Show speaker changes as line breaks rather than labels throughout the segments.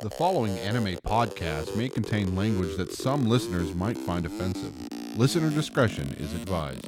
The following anime podcast may contain language that some listeners might find offensive. Listener discretion is advised.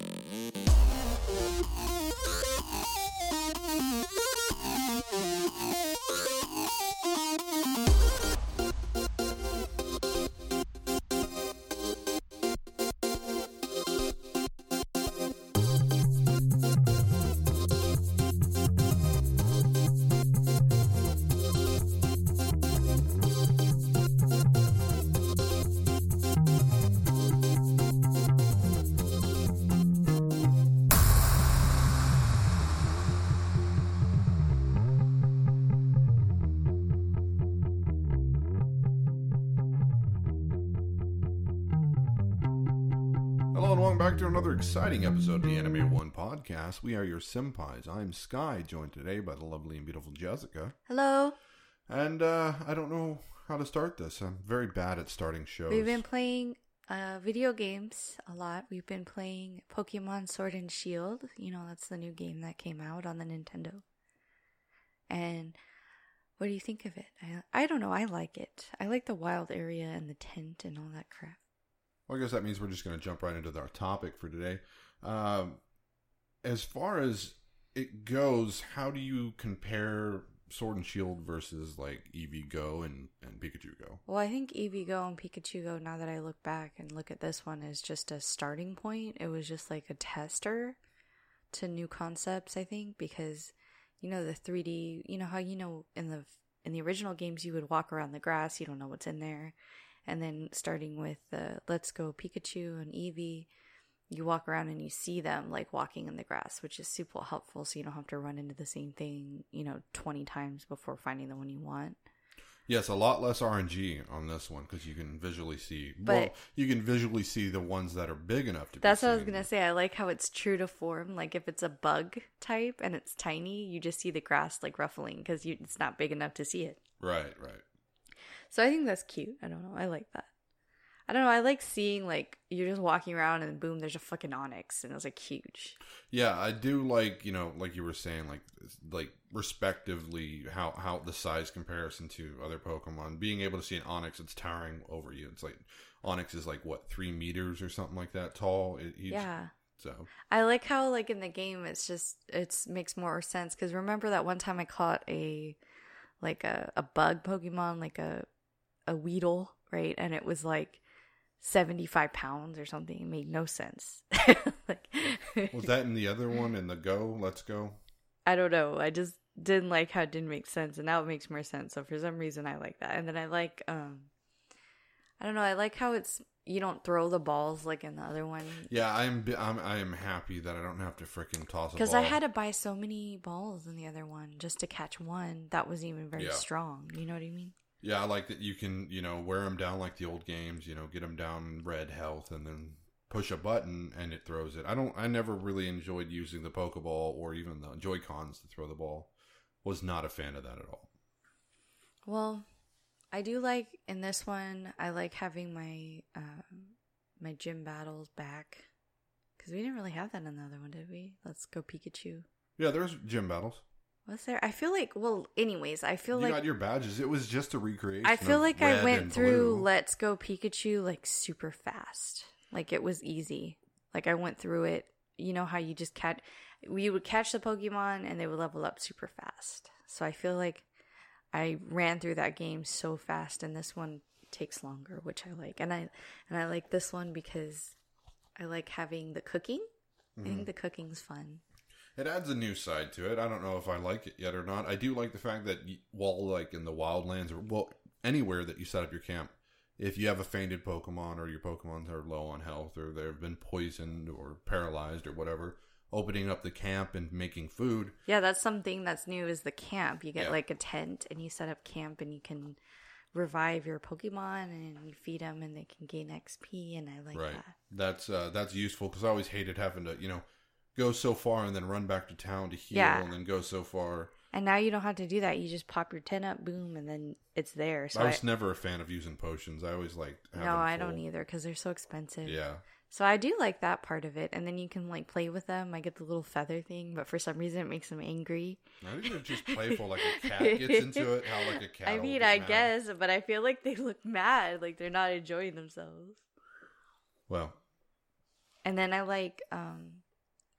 Exciting episode of the Anime One podcast. We are your senpais. I'm Sky, joined today by the lovely and beautiful Jessica.
Hello.
And uh, I don't know how to start this. I'm very bad at starting shows.
We've been playing uh, video games a lot. We've been playing Pokemon Sword and Shield. You know, that's the new game that came out on the Nintendo. And what do you think of it? I, I don't know. I like it. I like the wild area and the tent and all that crap.
Well, I guess that means we're just going to jump right into our topic for today. Um, as far as it goes, how do you compare Sword and Shield versus like Eevee Go and, and Pikachu Go?
Well, I think Eevee Go and Pikachu Go, now that I look back and look at this one, is just a starting point. It was just like a tester to new concepts, I think, because you know the 3D, you know how you know in the in the original games you would walk around the grass, you don't know what's in there. And then starting with uh, Let's Go Pikachu and Eevee, you walk around and you see them like walking in the grass, which is super helpful so you don't have to run into the same thing, you know, 20 times before finding the one you want.
Yes, a lot less RNG on this one because you can visually see.
But-
well, you can visually see the ones that are big enough to.
That's what I was gonna say. I like how it's true to form. Like if it's a bug type and it's tiny, you just see the grass like ruffling because it's not big enough to see it.
Right, right.
So I think that's cute. I don't know. I like that. I don't know. I like seeing like you're just walking around and boom, there's a fucking Onix and it's like huge.
Yeah, I do like you know, like you were saying, like like respectively how how the size comparison to other Pokemon. Being able to see an Onix that's towering over you, it's like Onix is like what three meters or something like that tall. It, each,
Yeah.
So
I like how like in the game it's just it's makes more sense because remember that one time I caught a like a, a bug Pokemon like a a Weedle right and it was like seventy five pounds or something it made no sense like
was that in the other one in the Go? Let's go.
I don't know I just didn't like how it didn't make sense and now it makes more sense so for some reason I like that and then I like um I don't know I like how it's you don't throw the balls like in the other one
Yeah, I'm I'm I am happy that I don't have to freaking toss a
Because. I had to buy so many balls in the other one just to catch one that wasn't even very
Yeah.
strong. You know what I mean?
Yeah, I like that you can, you know, wear them down like the old games, you know, get them down red health and then push a button and it throws it. I don't I never really enjoyed using the Pokeball or even the Joy-Cons to throw the ball. Was not a fan of that at all.
Well, I do like in this one. I like having my um, my gym battles back because we didn't really have that in the other one, did we? Let's go Pikachu.
Yeah, there's gym battles.
Was there? I feel like. Well, anyways, I feel like
you
like
got your badges. It was just a recreation.
I feel like I went through
blue.
Let's Go Pikachu like super fast. Like it was easy. Like I went through it. You know how you just catch we would catch the Pokemon and they would level up super fast. So I feel like I ran through that game so fast and this one takes longer, which I like. And I and I like this one because I like having the cooking. I
Mm-hmm.
think the cooking's fun.
It adds a new side to it. I don't know if I like it yet or not. I do like the fact that while like in the wildlands or well anywhere that you set up your camp, if you have a fainted Pokemon or your Pokemons are low on health or they've been poisoned or paralyzed or whatever, opening up the camp and making food.
Yeah, that's something that's new is the camp. You get
Yeah.
like a tent and you set up camp and you can revive your Pokemon and you feed them and they can gain XP and I like
right.
that.
That's uh, that's useful because I always hated having to you know go so far and then run back to town to heal
Yeah.
and then go so far.
And now you don't have to do that. You just pop your tent up, boom, and then it's there. So
I
I,
was never a fan of using potions. I always liked.
no, I don't either because they're so expensive.
Yeah.
So I do like that part of it, and then you can like play with them. I get the little feather thing, but for some reason it makes them angry.
I think they're just playful, like a cat gets into it. How like a cat.
I mean, I
mad.
guess, but I feel like they look mad, like they're not enjoying themselves.
Well,
And then I like, um,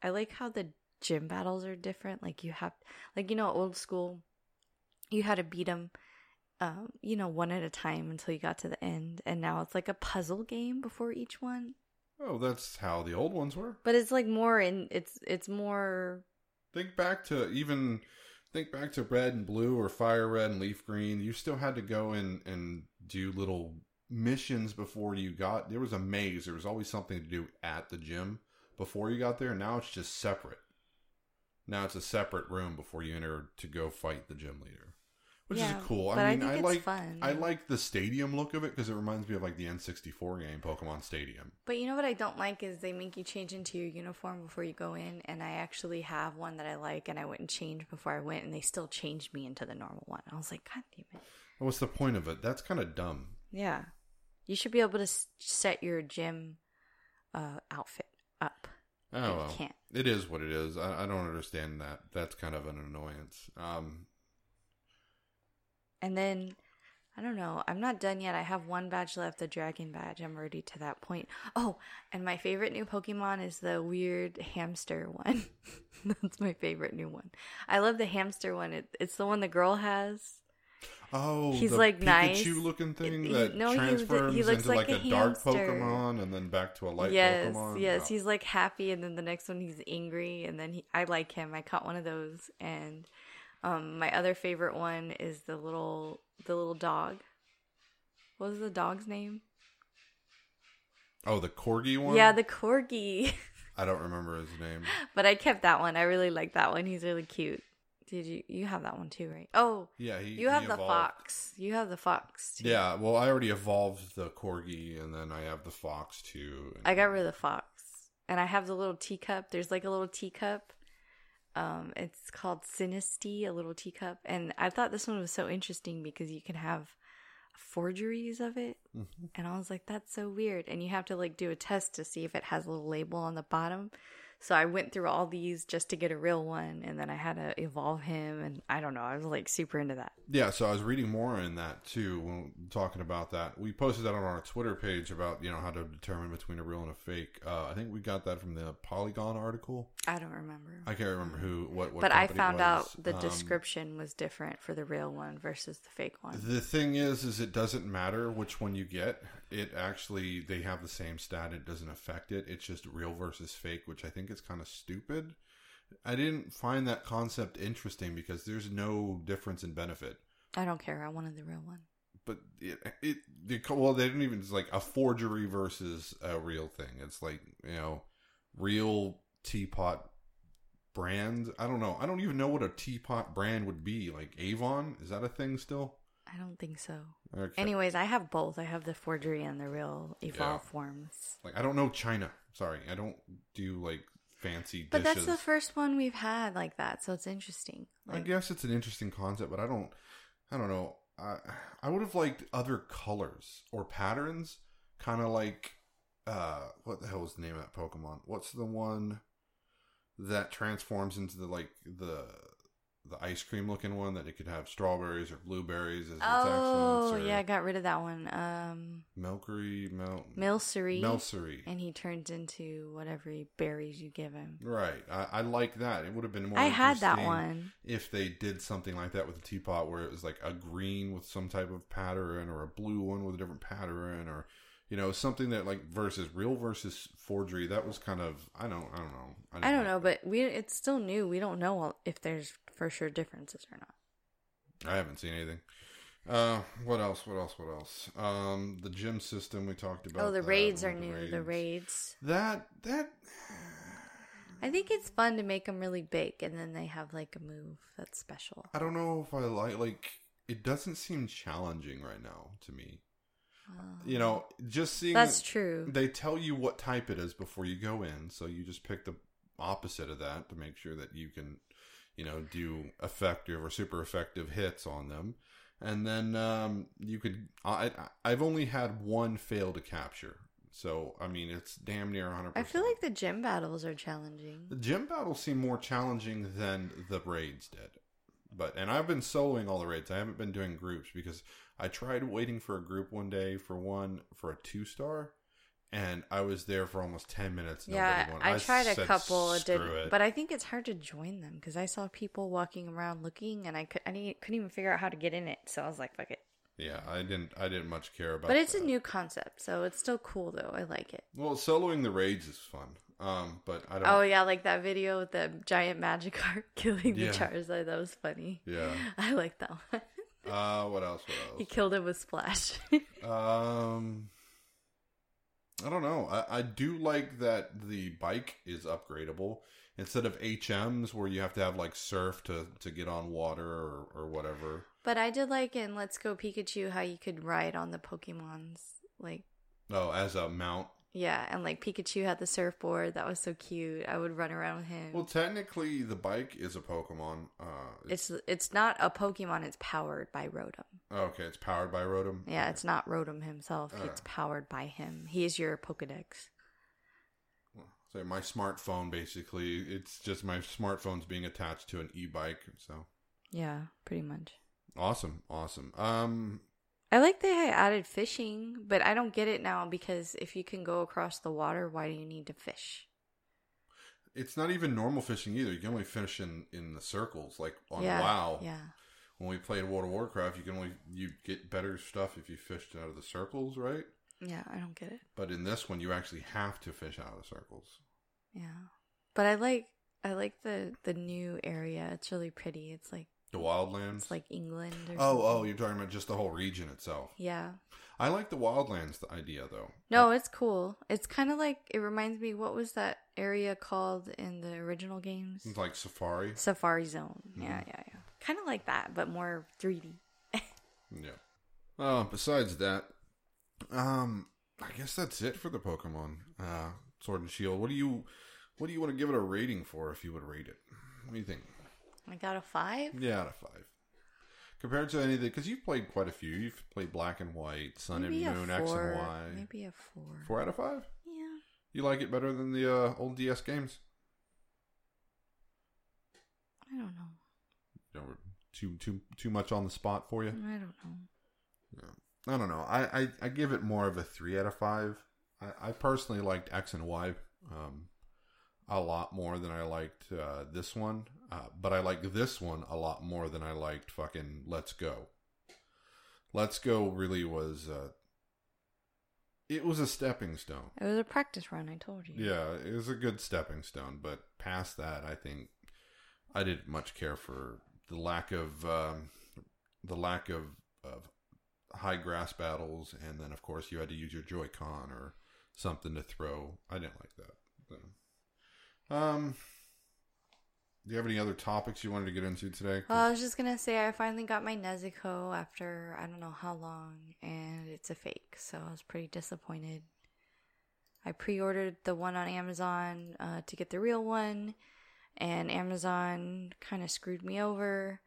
I like how the gym battles are different. Like you have, like you know, old school, you had to beat them, um, you know, one at a time until you got to the end, and now it's like a puzzle game before each one.
oh, that's how the old ones were.
But it's like more in, it's it's more
Think back to even think back to red and blue or fire red and leaf green. You still had to go in and do little missions before you got there was a maze. There was always something to do at the gym before you got there. Now it's just separate. Now it's a separate room before you enter to go fight the gym leader. Which
Yeah,
is cool. I
I
mean, I,
it's
like
fun.
I like the stadium look of it because it reminds me of like the N64 game, Pokemon Stadium.
But you know what I don't like is they make you change into your uniform before you go in, and I actually have one that I like, and I went and changed before I went, and they still changed me into the normal one. I was like, God damn it!
What's the point of it? That's kind of dumb.
Yeah, you should be able to set your gym uh, outfit.
Oh, well.
can't.
It is what it is. I, I don't understand that. That's kind of an annoyance. Um,
And then I don't know. I'm not done yet. I have one badge left, the dragon badge. I'm already to that point. Oh, and my favorite new Pokemon is the weird hamster one. That's my favorite new one. I love the hamster one. It, it's the one the girl has.
Oh,
He's,
the
like,
Pikachu
nice.
looking thing
He-
that
no, he he
transforms
looks
into like,
like
a,
a
dark. Pokemon and then back to a light
yes,
Pokemon.
yes.
Oh.
He's like happy, and then the next one he's angry, and then he, I like him. I caught one of those, and um, my other favorite one is the little the little dog. What was the dog's name?
oh, the Corgi one.
Yeah, the corgi.
I don't remember his name.
but I kept that one. I really like that one. He's really cute. Did you you have that one too, right? Oh,
Yeah, he.
you have
he
the
evolved.
fox. You have the fox too.
Yeah, well, I already evolved the Corgi, and then I have the Fox too.
I got rid of the fox. And I have the little teacup. There's like a little teacup. Um, it's called Sinistea, a little teacup. And I thought this one was so interesting because you can have forgeries of it.
Mhm.
And I was like, that's so weird. And you have to like do a test to see if it has a little label on the bottom. So I went through all these just to get a real one, and then I had to evolve him, and I don't know, I was like super into that.
Yeah, so I was reading more in that too when talking about that. We posted that on our Twitter page about you know how to determine between a real and a fake. Uh, I think we got that from the Polygon article.
I don't remember.
I can't remember who what. what
but I found
was.
out the
Um,
description was different for the real one versus the fake one.
The thing is, is it doesn't matter which one you get. It actually they have the same stat. It doesn't affect it. It's just real versus fake, which I think is kind of stupid. I didn't find that concept interesting because there's no difference in benefit.
I don't care. I wanted the real one.
But it, it well, they didn't even. It's like a forgery versus a real thing. It's like you know, real teapot brand. I don't know. I don't even know what a teapot brand would be. Like Avon, is that a thing still?
I don't think so.
Okay.
Anyways, I have both. I have the forgery and the real evolve
Yeah.
forms.
Like I don't know China. Sorry, I don't do like fancy
But
dishes.
that's the first one we've had like that, so it's interesting.
I
Like,
guess it's an interesting concept, but I don't. I don't know. I I would have liked other colors or patterns, kind of like uh, what the hell was the name of that Pokemon? What's the one that transforms into the like the the ice cream looking one that it could have strawberries or blueberries as its
oh
accents or
yeah, I got rid of that one. Um,
Milkery, Mel,
Milcery,
Melcery.
and he turns into whatever berries you give him.
Right. I, I like that. It would have been more
I had that one.
if they did something like that with a teapot where it was like a green with some type of pattern or a blue one with a different pattern or you know something that like versus real versus forgery that was kind of i don't i don't know
I
didn't
don't know,
like
but we it's still new. We don't know if there's for sure differences or not.
i haven't seen anything uh what else what else what else um the gym system we talked about
oh, the
that,
raids are
the
new. The raids.
that that
I think it's fun to make them really big, and then they have like a move that's special.
i don't know if i like like it doesn't seem challenging right now to me you know just seeing
That's true.
they tell you what type it is before you go in so you just pick the opposite of that to make sure that you can you know do effective or super effective hits on them and then um, you could I, i've only had one fail to capture So I mean, it's damn near 100.
I feel like the gym battles are challenging.
the gym battles seem more challenging than the raids did. But and I've been soloing all the raids. I haven't been doing groups because I tried waiting for a group one day for one for a two star, and I was there for almost ten minutes.
Yeah,
won.
I tried a couple, it
"Screw
did,
it."
but I think it's hard to join them because I saw people walking around looking, and I could I didn't, couldn't even figure out how to get in it. So I was like, fuck it.
yeah, I didn't. I didn't much care about.
But it's a new concept, so it's still cool though. I like it.
Well, soloing the raids is fun. Um, but I don't.
Oh yeah, like that video with the giant Magikarp killing the
Yeah.
Charizard. That was funny.
Yeah.
I like that one.
Uh, what else?
he killed it with Splash.
Um, I don't know. I, I do like that the bike is upgradable instead of HMs where you have to have like surf to to get on water or or whatever.
but I did like in Let's Go Pikachu how you could ride on the Pokemons. Like
Oh, as a mount.
Yeah, and like Pikachu had the surfboard. That was so cute. I would run around with him.
Well, technically, the bike is a Pokemon. Uh, it's,
it's it's not a Pokemon. It's powered by Rotom.
okay. It's powered by Rotom.
Yeah, it's not Rotom himself.
Uh.
It's powered by him. He is your Pokedex.
So my smartphone, basically, it's just my smartphone's being attached to an e-bike. So
Yeah, pretty much.
awesome, awesome. Um,
I like they had added fishing, but I don't get it now because if you can go across the water, why do you need to fish?
it's not even normal fishing either. You can only fish in in the circles, like on
yeah,
WoW.
Yeah.
When we played World of Warcraft, you can only you get better stuff if you fished out of the circles, right?
Yeah, I don't get it.
But in this one, you actually have to fish out of the circles.
Yeah. But I like I like the the new area. It's really pretty. It's like
The wildlands.
it's like England or
oh, oh, you're talking about just the whole region itself.
Yeah.
I like the wildlands the idea though.
No, it's cool. It's kind of like it reminds me what was that area called in the original games?
Like safari.
Safari Zone.
Mm-hmm.
Yeah, yeah, yeah. Kind of like that, but more 3D.
Yeah. Uh, besides that, um, I guess that's it for the Pokemon uh, Sword and Shield. What do you, what do you want to give it a rating for? If you would rate it, what do you think?
I got a 5.
Yeah, out of five. Compared to anything, because you've played quite a few. You've played Black and White, Sun
Maybe
and Moon,
4.
X and Y.
Maybe a 4.
Four out of five.
Yeah.
You like it better than the uh, old DS games?
I don't know.
You know, too too too much on the spot for you.
I don't know. Yeah.
I don't know. I, I, I give it more of a three out of five. I, I personally liked X and Y um, a lot more than I liked uh, this one. Uh, but I like this one a lot more than I liked fucking Let's Go. Let's Go really was. Uh, it was a stepping stone.
It was a practice run, I told you.
Yeah, it was a good stepping stone. But past that, I think I didn't much care for the lack of um, the lack of of high grass battles, and then of course you had to use your Joy-Con or something to throw. I didn't like that. So, um, do you have any other topics you wanted to get into today?
Well, I was just gonna say I finally got my Nezuko after I don't know how long, and it's a fake, so I was pretty disappointed. I pre-ordered the one on Amazon uh, to get the real one, and Amazon kind of screwed me over.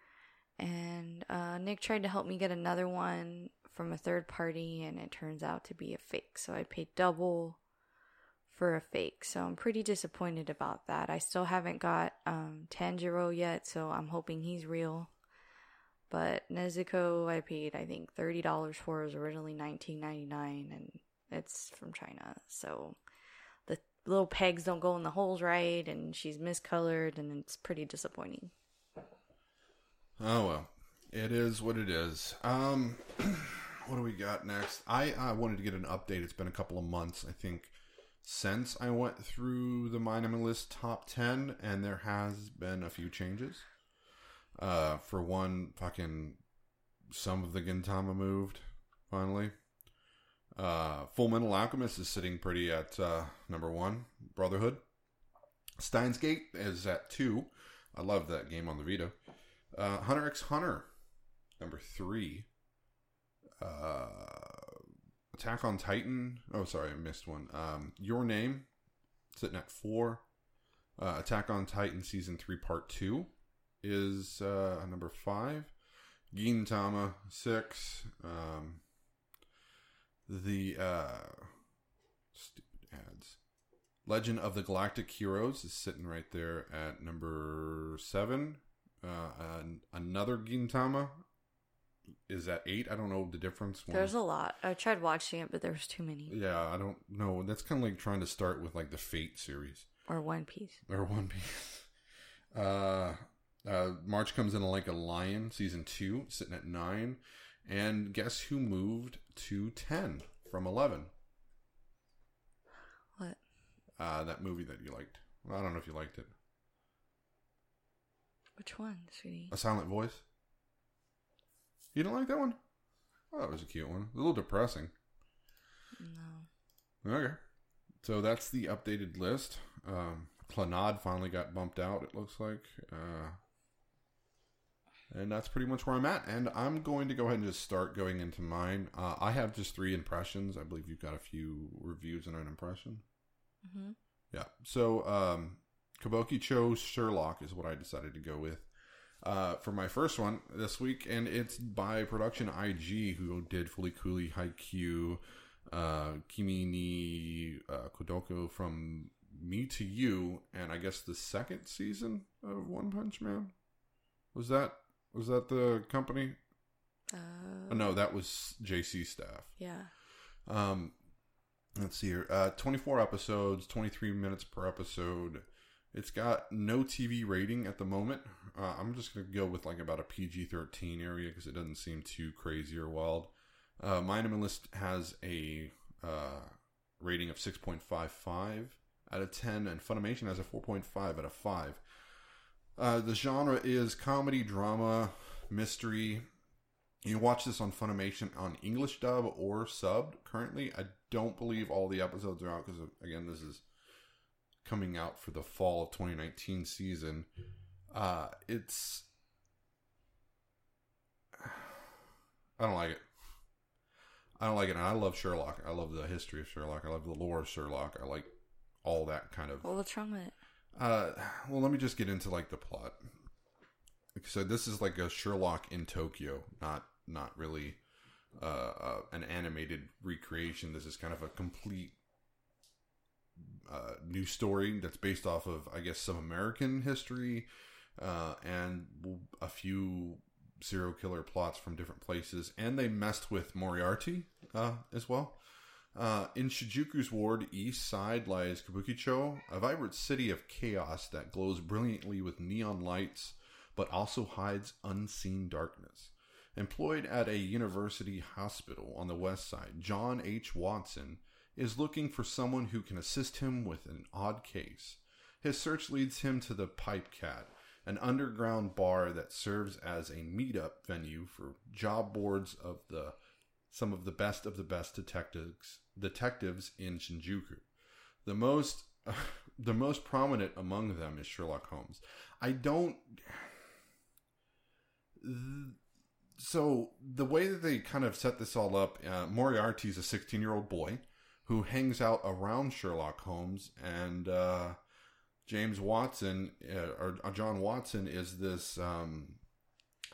And uh, Nick tried to help me get another one from a third party, and it turns out to be a fake. So I paid double for a fake. So I'm pretty disappointed about that. I still haven't got um, Tanjiro yet, so I'm hoping he's real. But Nezuko, I paid I think thirty dollars for. It was originally nineteen ninety nine, and it's from China. So the little pegs don't go in the holes right, and she's miscolored, and it's pretty disappointing.
Oh well, it is what it is. Um, what do we got next? I I wanted to get an update. It's been a couple of months, I think, since I went through the minimalist top ten, and there has been a few changes. Uh, for one, fucking some of the Gintama moved finally. Uh, Full Metal Alchemist is sitting pretty at uh, number one. Brotherhood. Steins Gate is at two. I love that game on the Vita. Uh, Hunter x Hunter, number three. Uh, Attack on Titan. Oh, sorry, I missed one. Um, Your Name, sitting at four. Uh, Attack on Titan season three, part two, is uh, number five. Gintama six. Um, the uh, Stupid ads. Legend of the Galactic Heroes is sitting right there at number seven. Uh, an- another Gintama is that eight. I don't know the difference. One-
There's a lot. I tried watching it, but there was too many.
yeah, I don't know. That's kind of like trying to start with like the Fate series
Or One Piece.
or One Piece. Uh, uh, March comes in like a lion, season two, sitting at nine, and guess who moved to ten from eleven?
What?
Uh, that movie that you liked. Well, I don't know if you liked it.
Which one, sweetie?
A Silent Voice. You didn't like that one? Oh, that was a cute one. A little depressing.
No.
Okay. So that's the updated list. Um, Clannad finally got bumped out, it looks like. Uh, and that's pretty much where I'm at. And I'm going to go ahead and just start going into mine. Uh, I have just three impressions. I believe you've got a few reviews and an impression.
Mm-hmm.
Yeah. So, um, Kabuki Cho Sherlock is what I decided to go with uh, for my first one this week, and it's by Production IG, who did Fooly Cooly, Haikyuu, uh, Kimi ni uh, Kodoko from Me to You, and I guess the second season of One Punch Man. Was that was that the company?
Uh,
Oh, no, that was JC staff.
Yeah.
Um, let's see here. Uh, 24 episodes, 23 minutes per episode. It's got no TV rating at the moment. Uh, I'm just going to go with like about a PG 13 area because it doesn't seem too crazy or wild. Uh, My List has a uh, rating of 6.55 out of 10, and Funimation has a 4.5 out of 5. Uh, the genre is comedy, drama, mystery, you watch this on Funimation on English dub or subbed. Currently, I don't believe all the episodes are out because, again, this is coming out for the fall of 2019 season. Uh, it's. I don't like it. I don't like it. And I love Sherlock. I love the history of Sherlock. I love the lore of Sherlock. I like all that kind of.
Well, what's wrong with it?
Uh, well, let me just get into like the plot. So this is like a Sherlock in Tokyo, not not really uh, uh, an animated recreation. This is kind of a complete uh, new story that's based off of, I guess, some American history uh, and a few serial killer plots from different places. And they messed with Moriarty uh, as well. Uh, in Shinjuku's ward, east side, lies Kabukicho, a vibrant city of chaos that glows brilliantly with neon lights, but also hides unseen darkness. Employed at a university hospital on the west side, John H. Watson is looking for someone who can assist him with an odd case. His search leads him to the Pipe Cat, an underground bar that serves as a meetup venue for job boards of the some of the best of the best detectives detectives in Shinjuku. The most the most prominent among them is Sherlock Holmes. I don't so the way that they kind of set this all up, uh, Moriarty is a 16 year old boy who hangs out around Sherlock Holmes, and uh, James Watson uh, or, or John Watson is this um,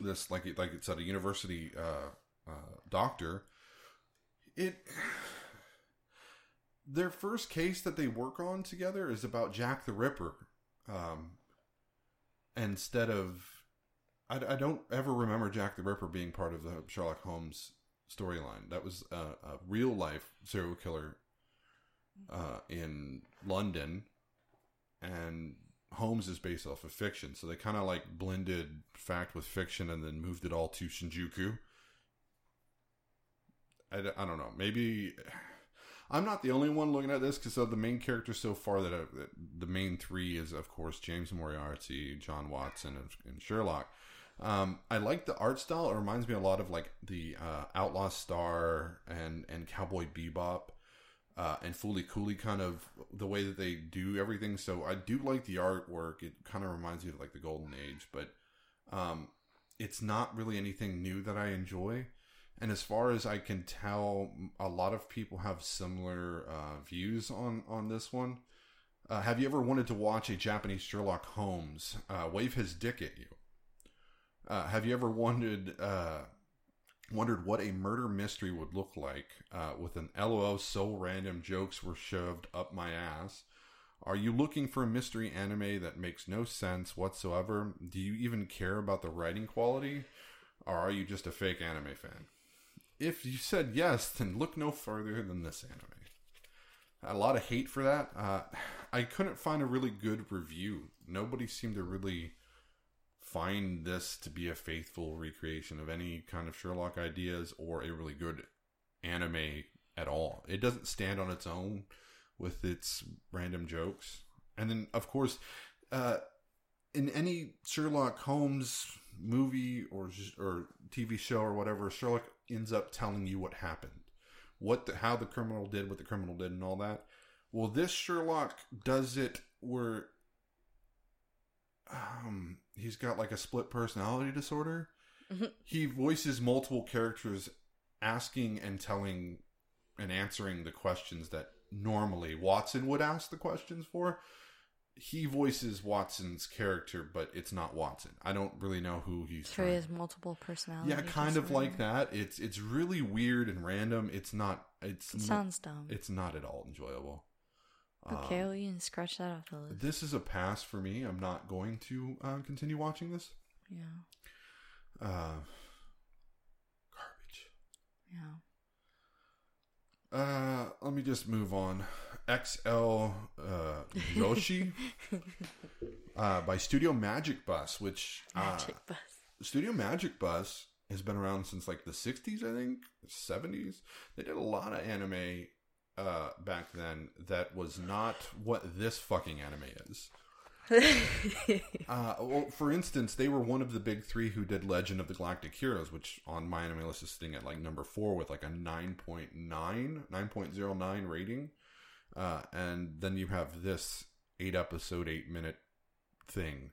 this like like it's at a university uh, uh, doctor. It their first case that they work on together is about Jack the Ripper, um, instead of I, I don't ever remember Jack the Ripper being part of the Sherlock Holmes storyline. That was a, a real life serial killer uh, in London, and Holmes is based off of fiction. So they kind of like blended fact with fiction and then moved it all to Shinjuku. I, I don't know. Maybe I'm not the only one looking at this because of the main characters so far that, I, that the main three is of course James Moriarty, John Watson, and, and Sherlock. Um, I like the art style. It reminds me a lot of like the uh, Outlaw Star and and Cowboy Bebop uh, and Fooly Cooly kind of the way that they do everything. So I do like the artwork. It kind of reminds me of like the Golden Age, but um, it's not really anything new that I enjoy. And as far as I can tell, a lot of people have similar uh, views on on this one. Uh, have you ever wanted to watch a Japanese Sherlock Holmes uh, wave his dick at you? Uh, have you ever wanted uh, wondered what a murder mystery would look like uh, with an LOL so random jokes were shoved up my ass. Are you looking for a mystery anime that makes no sense whatsoever? Do you even care about the writing quality? Or are you just a fake anime fan? If you said yes, then look no further than this anime. A lot of hate for that. Uh, I couldn't find a really good review. Nobody seemed to really find this to be a faithful recreation of any kind of Sherlock ideas or a really good anime at all. It doesn't stand on its own with its random jokes. And then, of course, uh, in any Sherlock Holmes movie or or TV show or whatever, Sherlock ends up telling you what happened, what the, how the criminal did, what the criminal did, and all that. Well, this Sherlock does it where um, he's got like a split personality disorder.
Mhm.
He voices multiple characters asking and telling and answering the questions that normally Watson would ask the questions for. He voices Watson's character, but it's not Watson. I don't really know who he's
So he has multiple personalities.
Yeah, kind of like that. It's it's really weird and random. It's not it's
It
not,
sounds dumb.
it's not at all enjoyable.
Okay,
Um,
well, you can scratch that off the list.
this is a pass for me. I'm not going to uh, continue watching this.
yeah,
Uh, garbage.
yeah.
Uh, let me just move on. XL uh, Yoshi uh, by Studio Magic Bus, which uh,
Magic bus.
Studio Magic Bus has been around since like the 60s, I think, 70s. They did a lot of anime uh, back then that was not what this fucking anime is. Uh, well, for instance, they were one of the big three who did Legend of the Galactic Heroes, which on my anime list is sitting at like number four with like a 9.9, 9.09 rating. Uh, and then you have this eight episode, eight minute thing.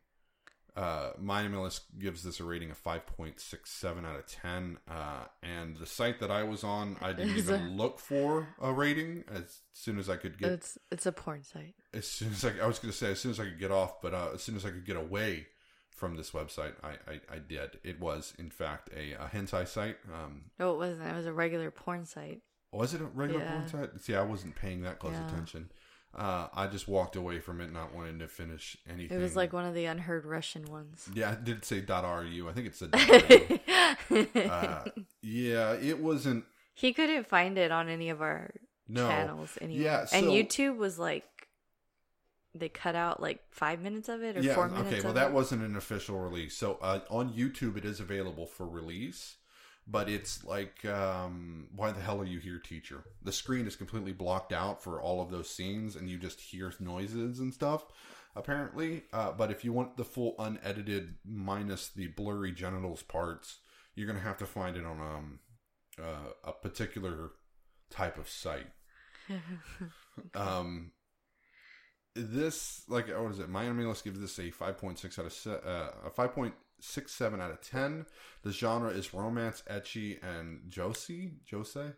Uh, my anime gives this a rating of 5.67 out of 10. Uh, and the site that I was on, I didn't
Is
even look for a rating as soon as I could get
it's it's a porn site.
as soon as I, I was going to say as soon as I could get off, but uh, as soon as I could get away from this website, I, I, I did. It was in fact a, a hentai site. Um,
No, it wasn't. It was a regular porn site.
was it a regular
Yeah.
porn site? See, I wasn't paying that close
Yeah.
attention. Uh, I just walked away from it, not wanting to finish anything.
It was like one of the unheard Russian ones.
yeah, it did say .ru. I think it said. uh, yeah, it wasn't.
he couldn't find it on any of our
No,
channels anywhere.
Yeah,
and YouTube was like they cut out like five minutes of it or
yeah,
four minutes.
okay. Well, that
it.
wasn't an official release. So uh, on YouTube, it is available for release, but it's like, um, why the hell are you here, teacher? The screen is completely blocked out for all of those scenes, and you just hear noises and stuff. Apparently, uh, but if you want the full unedited minus the blurry genitals parts, you're gonna have to find it on um, uh, a particular type of site. um, this like what is it? My let's give this a five point six out of se- uh, a five point six seven out of ten. The genre is romance, ecchi, and josei, josei,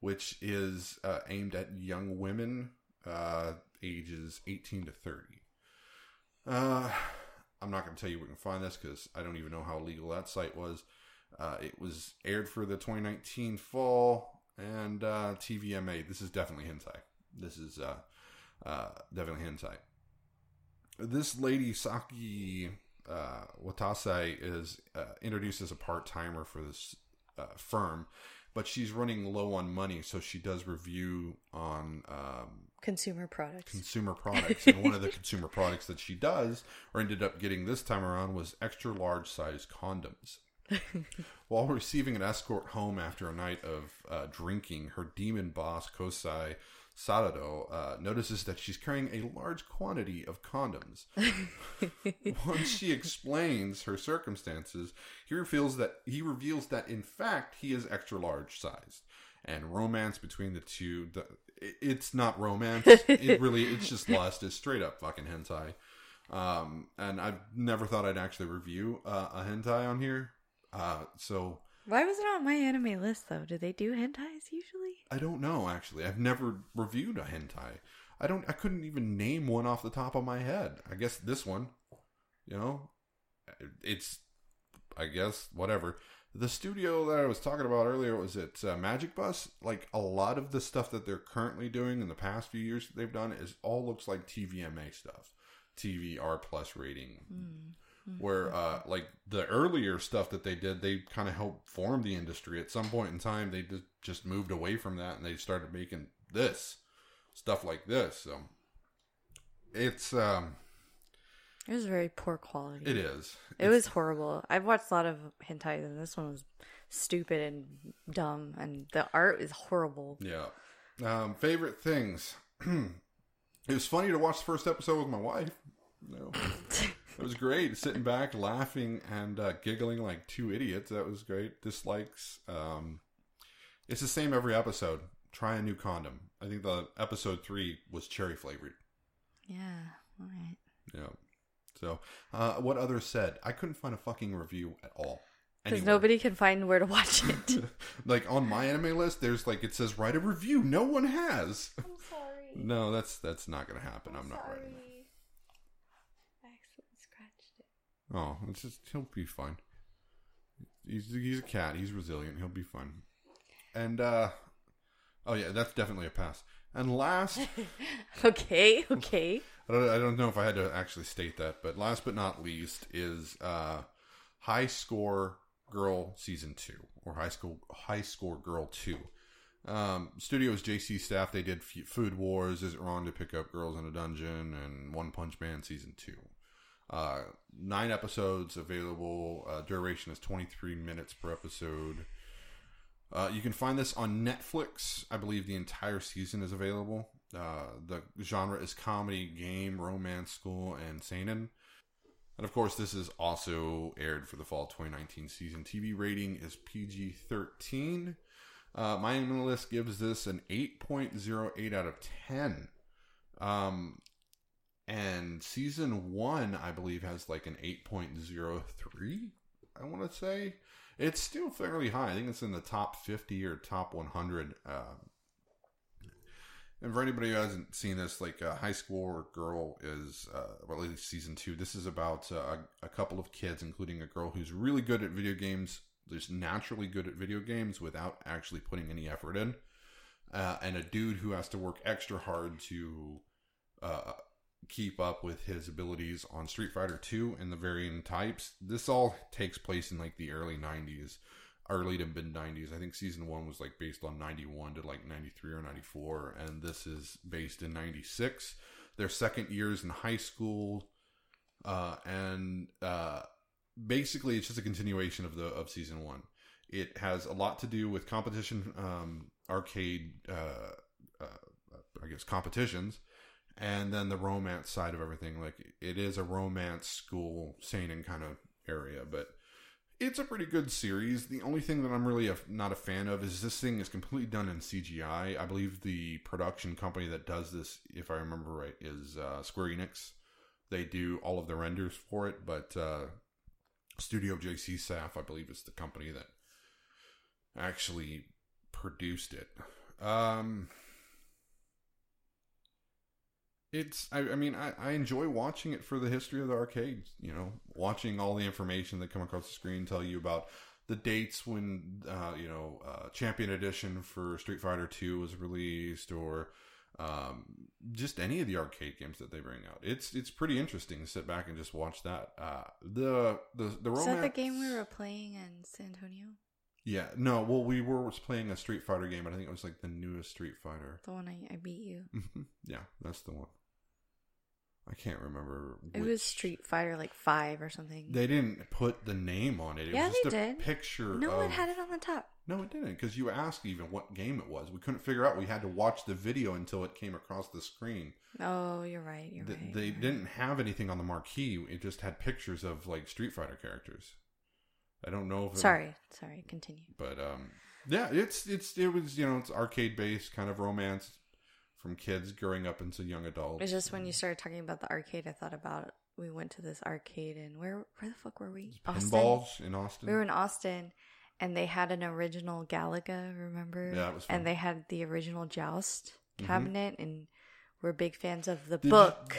which is uh, aimed at young women, uh, ages eighteen to thirty. Uh, I'm not going to tell you where you can find this because I don't even know how legal that site was. Uh, it was aired for the 2019 fall and uh, TVMA. This is definitely hentai. This is uh, uh, definitely hentai. This lady Saki uh, Watase is uh, introduced as a part timer for this uh, firm, but she's running low on money, so she does review on um,
Consumer products.
consumer products. and one of the consumer products that she does, or ended up getting this time around, was extra large size condoms. While receiving an escort home after a night of uh, drinking, her demon boss, Kosai Sarado, uh, notices that she's carrying a large quantity of condoms. Once she explains her circumstances, he reveals that he reveals that in fact he is extra large sized. And romance between the two, the, it's not romance. it really, it's just lust. It's straight up fucking hentai. Um, and I've never thought I'd actually review uh, a hentai on here. Uh, so
Why was it on my anime list though? Do they do hentais usually?
I don't know actually. I've never reviewed a hentai. I don't. I couldn't even name one off the top of my head. I guess this one. You know, it's. I guess whatever. the studio that I was talking about earlier was it uh, Magic Bus. Like a lot of the stuff that they're currently doing in the past few years that they've done is all looks like TVMA stuff, TV R plus rating. Where uh, like the earlier stuff that they did, they kind of helped form the industry. At some point in time, they just just moved away from that and they started making this stuff like this. So it's um,
It was very poor quality.
it is.
It was horrible. I've watched a lot of hentai, and this one was stupid and dumb, and the art is horrible.
Yeah. Um, favorite things. it was funny to watch the first episode with my wife. No. it was great. Sitting back, laughing, and uh, giggling like two idiots. That was great. Dislikes. Um, it's the same every episode. Try a new condom. I think the episode three was cherry flavored.
Yeah, all right.
Yeah. So, uh, what others said? I couldn't find a fucking review at all.
Because nobody can find where to watch it.
like on my anime list, there's like it says write a review. No one has.
I'm sorry.
No, that's that's not gonna happen. I'm, not writing.
I accidentally scratched it.
Oh, it's just he'll be fine. He's he's a cat. He's resilient. He'll be fine. And uh oh yeah, that's definitely a pass. And last,
Okay, okay.
I don't, I don't know if I had to actually state that, but last but not least is uh High Score Girl season two or High School High Score Girl two. Um, studios JC staff they did F- Food Wars. Is it wrong to pick up girls in a dungeon and One Punch Man season two? Uh, nine episodes available. Uh, duration is 23 minutes per episode. Uh, you can find this on Netflix. I believe the entire season is available. Uh, the genre is comedy, game, romance, school, and seinen. And of course, this is also aired for the fall 2019 season. TV rating is PG 13. Uh, my anime list gives this an 8.08 out of 10. Um, and season one, I believe, has like an 8.03. I want to say it's still fairly high. I think it's in the top 50 or top 100. Uh, and for anybody who hasn't seen this, like a High School Girl is, uh, well, at least season two. This is about uh, a, a couple of kids, including a girl who's really good at video games, just naturally good at video games without actually putting any effort in, uh, and a dude who has to work extra hard to uh, keep up with his abilities on Street Fighter 2 and the varying types. This all takes place in like the early 90s, early to mid 90s. I think season 1 was like based on 91 to like 93 or 94 and this is based in 96. Their second years in high school uh and uh basically it's just a continuation of the of season 1. It has a lot to do with competition um arcade uh, uh I guess competitions and then the romance side of everything like it is a romance school seinen kind of area but it's a pretty good series. The only thing that i'm really a, not a fan of is this thing is completely done in cgi i. Believe the production company that does this if i remember right is uh, square enix. They do all of the renders for it but uh, studio jc staff i believe is the company that actually produced it. Um it's I, I mean I, I enjoy watching it for the history of the arcade you know watching all the information that come across the screen tell you about the dates when uh, you know uh, champion edition for street fighter 2 was released or um, just any of the arcade games that they bring out it's it's pretty interesting to sit back and just watch that uh, the the the
Is that the game we were playing in San Antonio?
Yeah no well we were playing a street fighter game but i think it was like the newest street fighter
The one I, I beat you.
Mhm. yeah that's the one i can't remember
It
which-
was Street Fighter like five or something.
They didn't put the name on it. It
Yeah,
was just
they
a
did.
picture.
no
of...
one had it on the top.
No, it didn't. Because you asked even what game it was. We couldn't figure out. We had to watch the video until it came across the screen.
Oh, you're right. You're
Th-
right.
they
you're
didn't have anything on the marquee. It just had pictures of like Street Fighter characters. I don't know if it,
Sorry, sorry. Continue.
but um, yeah, it's it's it was you know it's arcade based kind of romance from kids growing up into young adults.
It's just when you started talking about the arcade, I thought about we went to this arcade and where where the fuck were we?
Pinballz in Austin.
We were in Austin, and they had an original Galaga. Remember?
Yeah, it was fun.
And they had the original Joust
Mhm.
cabinet, and we're big fans of the
Did you-
book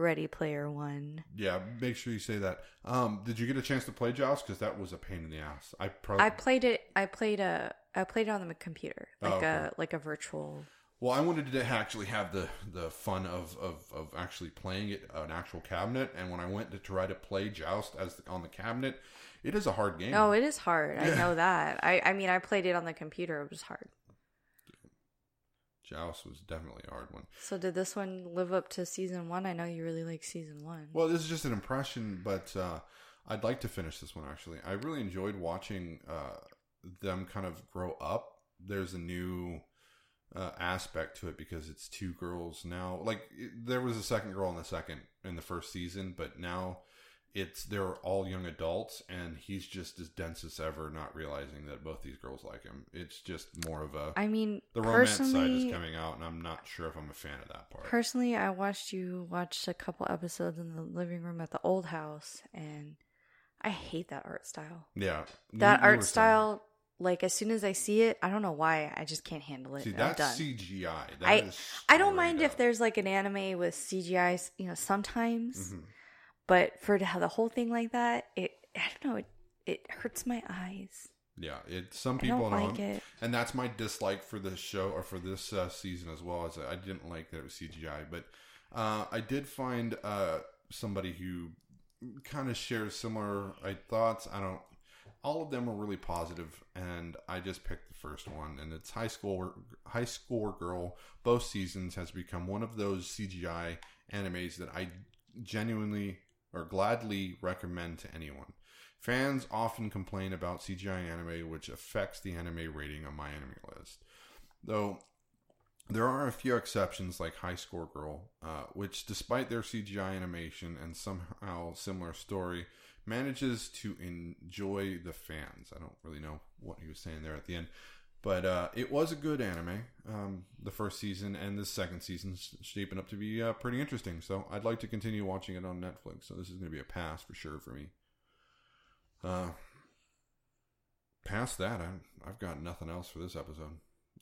Ready Player One.
Yeah, make sure you say that. Um, did you get a chance to play Joust? Because that was a pain in the ass. I probably.
I played it. I played a. I played it on the computer,
Oh,
like
okay.
a like a virtual.
Well, I wanted to actually have the the fun of, of, of actually playing it an actual cabinet, and when I went to try to play Joust as on the cabinet, it is a hard game.
Oh, it is hard. I know that. I I mean, I played it on the computer. It was hard.
Joust was definitely a hard one.
So did this one live up to season one? I know you really like season one.
Well, this is just an impression, but uh, I'd like to finish this one actually. I really enjoyed watching uh, them kind of grow up. There's a new uh, aspect to it because it's two girls now. Like it, there was a second girl in the second in the first season, but now it's they're all young adults, and he's just as dense as ever, not realizing that both these girls like him. It's just more of a
I mean,
the romance side is coming out, and I'm not sure if I'm a fan of that part.
personally, I watched you watch a couple episodes in the living room at the old house, and I hate that art style.
yeah,
That art
were saying-
style, like as soon as I see it, I don't know why, I just can't handle it.
See, that's. CGI. That
I
is
I don't mind if there's like an anime with CGI, you know, sometimes,
Mhm.
But for to have the whole thing like that, it I don't know, it it hurts my eyes.
Yeah, it. Some people
don't
know,
like it.
and that's my dislike for this show or for this uh, season as well. As I didn't like that it was CGI, but uh, I did find uh, somebody who kind of shares similar uh, thoughts. I don't. All of them were really positive, and I just picked the first one. And it's high school high school girl. Both seasons has become one of those CGI animes that I genuinely or gladly recommend to anyone. Fans often complain about CGI anime, which affects the anime rating on my anime list. Though there are a few exceptions, like High Score Girl, uh, which, despite their CGI animation and somehow similar story, manages to enjoy the fans. I don't really know what he was saying there at the end, but uh, it was a good anime. Um, the first season and the second season's shaping up to be uh, pretty interesting. So I'd like to continue watching it on Netflix. So this is going to be a pass for sure for me. Uh, past that, I'm, I've got nothing else for this episode.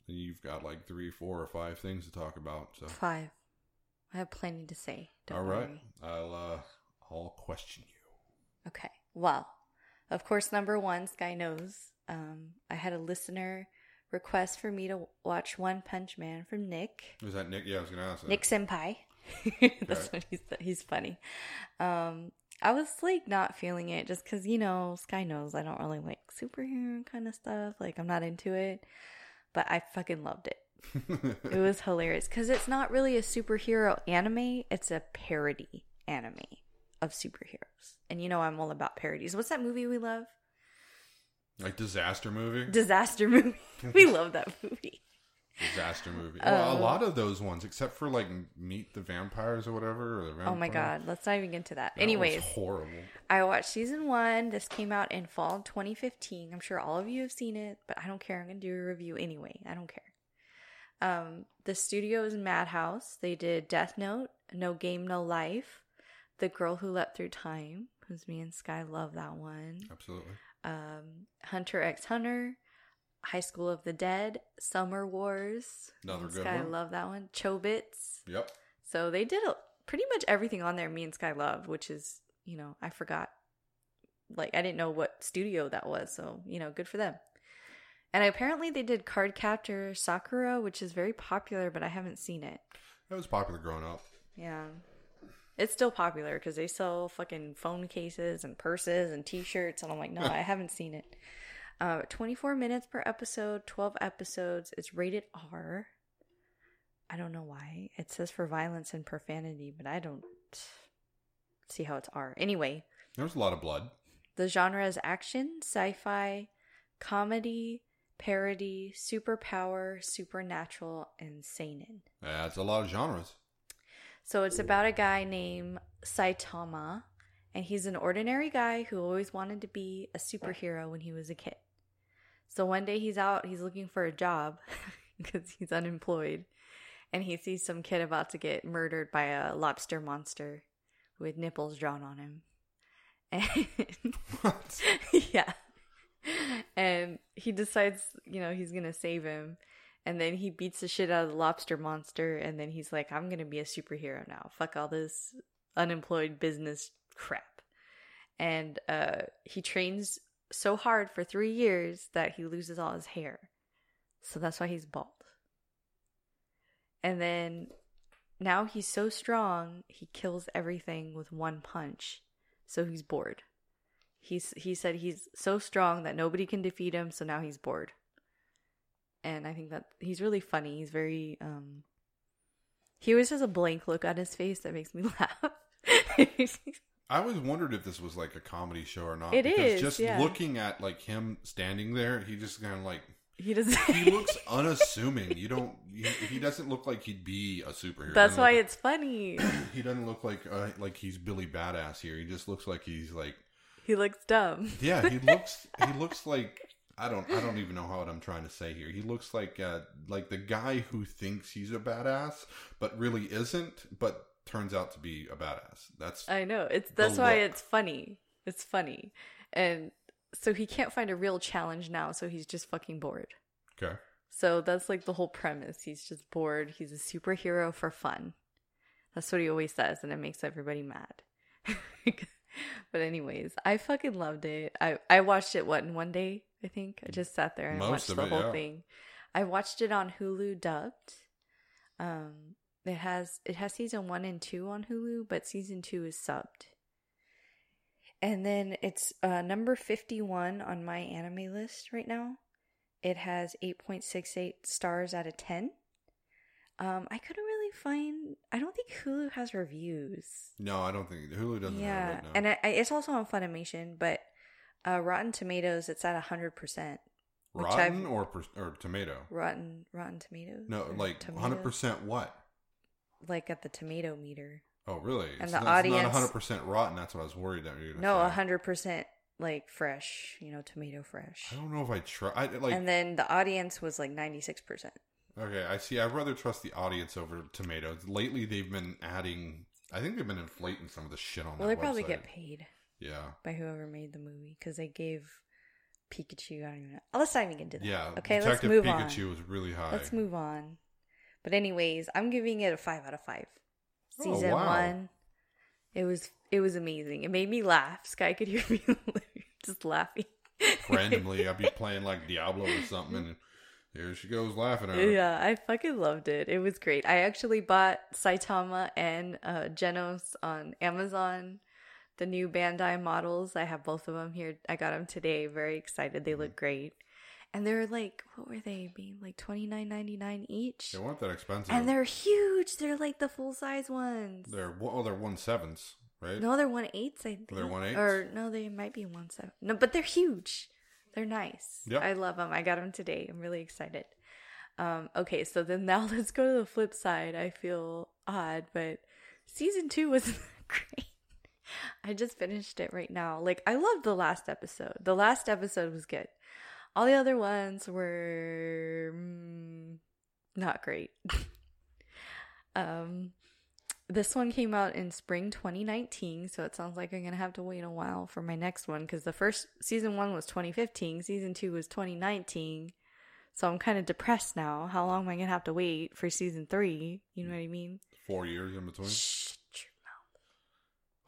You've got like three, four, or five things to talk about. So
Five. I have plenty to say. Don't
all right. I'll uh, I'll question you.
Okay. Well, of course, number one, Sky knows. Um, I had a listener request for me to watch One Punch Man from Nick.
Was that Nick? Yeah, I was to ask. that.
Nick Senpai. That's
Okay.
what he's he's funny. Um, I was like not feeling it just because you know Sky knows I don't really like superhero kind of stuff. Like I'm not into it, but I fucking loved it. It was hilarious because it's not really a superhero anime; it's a parody anime of superheroes. And you know I'm all about parodies. What's that movie we love?
Like disaster movie.
Disaster movie. we love that movie.
disaster movie. well, a
Um,
lot of those ones, except for like Meet the Vampires or whatever. Or the
Oh my god, let's not even get into that.
That
Anyways,
horrible.
I watched season one. This came out in fall 2015. I'm sure all of you have seen it, but I don't care. I'm gonna do a review anyway. I don't care. Um, the studio is Madhouse. They did Death Note, No Game, No Life, The Girl Who Leapt Through Time, because me and Sky love that one.
Absolutely.
Um, Hunter x Hunter, High School of the Dead, Summer Wars.
Another good
Sky
one.
love that one. Chobits.
Yep.
So they did a, pretty much everything on there me and Sky loved, which is, you know, I forgot. Like, I didn't know what studio that was. So, you know, good for them. And apparently they did Cardcaptor Sakura, which is very popular, but I haven't seen it.
It was popular growing up.
Yeah. It's still popular because they sell fucking phone cases and purses and t shirts. And I'm like, no, I haven't seen it. Uh, 24 minutes per episode, 12 episodes. It's rated R. I don't know why. It says for violence and profanity, but I don't see how it's R. Anyway,
there's a lot of blood.
the genre is action, sci fi, comedy, parody, superpower, supernatural, and seinen.
That's a lot of genres.
So it's about a guy named Saitama, and he's an ordinary guy who always wanted to be a superhero when he was a kid. So one day he's out, he's looking for a job because he's unemployed, and he sees some kid about to get murdered by a lobster monster with nipples drawn on him. And
What?
yeah. And he decides, you know, he's going to save him. And then he beats the shit out of the lobster monster. And then he's like, I'm going to be a superhero now. Fuck all this unemployed business crap. And uh, he trains so hard for three years that he loses all his hair. So that's why he's bald. And then now he's so strong, he kills everything with one punch. So he's bored. He's he said he's so strong that nobody can defeat him, so now he's bored. And I think that he's really funny. He's very um he always has a blank look on his face that makes me laugh.
I always wondered if this was like a comedy show or not.
It
because
is,
Just
yeah.
looking at like him standing there, he just kind of like
he doesn't
he looks unassuming. You don't. He, he doesn't look like he'd be a superhero.
That's why
look
it's funny.
he doesn't look like uh, like he's Billy Badass here. He just looks like he's like
He looks dumb.
yeah. He looks he looks like I don't I don't even know how what I'm trying to say here. He looks like uh, like the guy who thinks he's a badass but really isn't, but turns out to be a badass. That's
I know. It's that's why
look.
it's funny. It's funny. And so he can't find a real challenge now, so he's just fucking bored.
okay.
So that's like the whole premise. He's just bored. He's a superhero for fun. That's what he always says, and it makes everybody mad. but anyways, I fucking loved it. I I watched it what in one day. I think I just sat there and
Most
watched the
it,
whole
yeah.
thing. I watched it on Hulu dubbed. Um, it has it has season one and two on Hulu, but season two is subbed. And then it's uh, number fifty one on my anime list right now. It has 8.68 stars out of 10. Um, I couldn't really find. I don't think Hulu has reviews.
No, I don't think Hulu doesn't
yeah,
right
and I, I, it's also on Funimation, but uh, Rotten Tomatoes, it's at hundred percent.
Rotten or per, or tomato?
Rotten Rotten Tomatoes.
No, like
Tomatoes?
hundred percent what?
Like at the tomato meter.
Oh, really?
And
it's
the
not, it's
audience-
not hundred percent rotten. That's what I was worried that you
No,
say.
hundred percent like fresh. You know, tomato fresh.
I don't know if I try. I, like
and then the audience was like ninety six percent.
okay, I see. I'd rather trust the audience over tomatoes. Lately, they've been adding. I think they've been inflating some of the shit on.
Well, they
that
probably get paid.
Yeah,
by whoever made the movie because they gave Pikachu. I don't even know. Let's not even get into that.
yeah.
Okay,
Detective
let's move
Pikachu
on.
was really high.
Let's move on. But anyways, I'm giving it a five out of five.
Oh,
Season
wow.
one, it was it was amazing. It made me laugh. Sky could hear me just laughing.
Randomly, I'd be playing like Diablo or something, and here she goes laughing at her.
Yeah, I fucking loved it. It was great. I actually bought Saitama and uh, Genos on Amazon. The new Bandai models. I have both of them here. I got them today. Very excited. They look great. And they're like, what were they being like twenty nine ninety nine each?
They weren't that expensive.
And they're huge. They're like the full size ones.
they're well, they're one sevens, right?
no, they're one eighths. I think.
They're one eighths?
Or no, they might be one seven. No, but they're huge. They're nice.
Yep.
I love them. I got them today. I'm really excited. Um, okay, so then now let's go to the flip side. I feel odd, but season two was great. I just finished it right now. Like I loved the last episode. The last episode was good. All the other ones were mm, not great. um this one came out in spring 2019, so it sounds like I'm gonna have to wait a while for my next one because the first season one was 2015, season two was 2019. So I'm kind of depressed now. How long am I gonna have to wait for season three? You know what I mean?
Four years in between.
Shh, shut your mouth.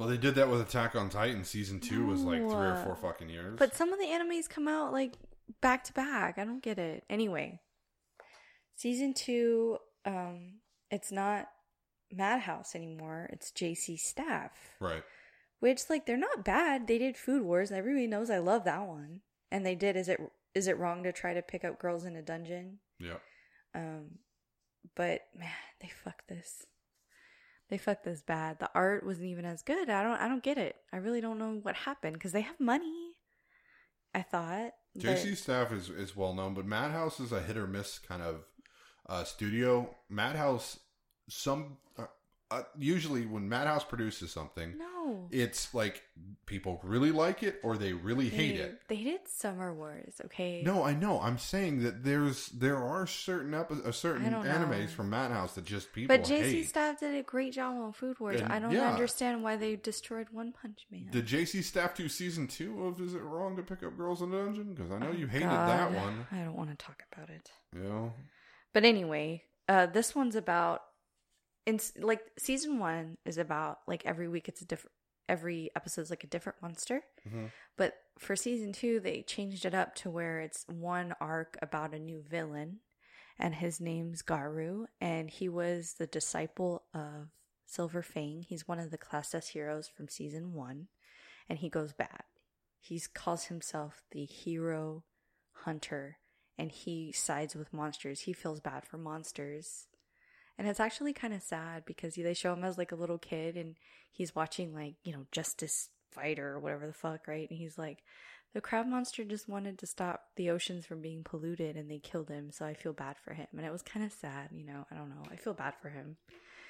Well, they did that with Attack on Titan. Season two was like three or four fucking years.
But some of the animes come out like back to back. I don't get it. Anyway, season two, um, it's not Madhouse anymore. It's JC Staff.
right.
Which like they're not bad. They did Food Wars. And everybody knows I love that one. And they did. Is it is it wrong to try to pick up girls in a dungeon?
Yeah.
Um, but man, they fucked this. They fucked this bad. The art wasn't even as good. I don't. I don't get it. I really don't know what happened because they have money. I thought.
JC Staff is is well known, but Madhouse is a hit or miss kind of uh, studio. Madhouse, some uh, usually when Madhouse produces something,
No.
it's like people really like it or they really hate it.
They did Summer Wars. Okay.
No, I know. I'm saying that there's there are certain epi- uh, certain
don't know.
animes from Madhouse that just people
But JC. Staff did a great job on Food Wars.
And-
I don't
yeah.
understand why they destroyed One Punch Man.
Did JC Staff do season two of Is It Wrong to Pick Up Girls in a Dungeon? Because I know you hated that
Oh,
one.
I don't want to talk about it.
Yeah.
But anyway, uh, this one's about in s- like season one is about like every week it's a different every episode's like a different monster.
Mhm.
but for season two they changed it up to where it's one arc about a new villain and his name's Garou and he was the disciple of silver fang. He's one of the class s heroes from season one and he goes bad. He calls himself the hero hunter and he sides with monsters. He feels bad for monsters and it's actually kind of sad because they show him as like a little kid and he's watching like, you know, Justice Fighter or whatever the fuck, right? And he's like, the crab monster just wanted to stop the oceans from being polluted and they killed him. So I feel bad for him. And it was kind of sad, you know, I don't know. I feel bad for him.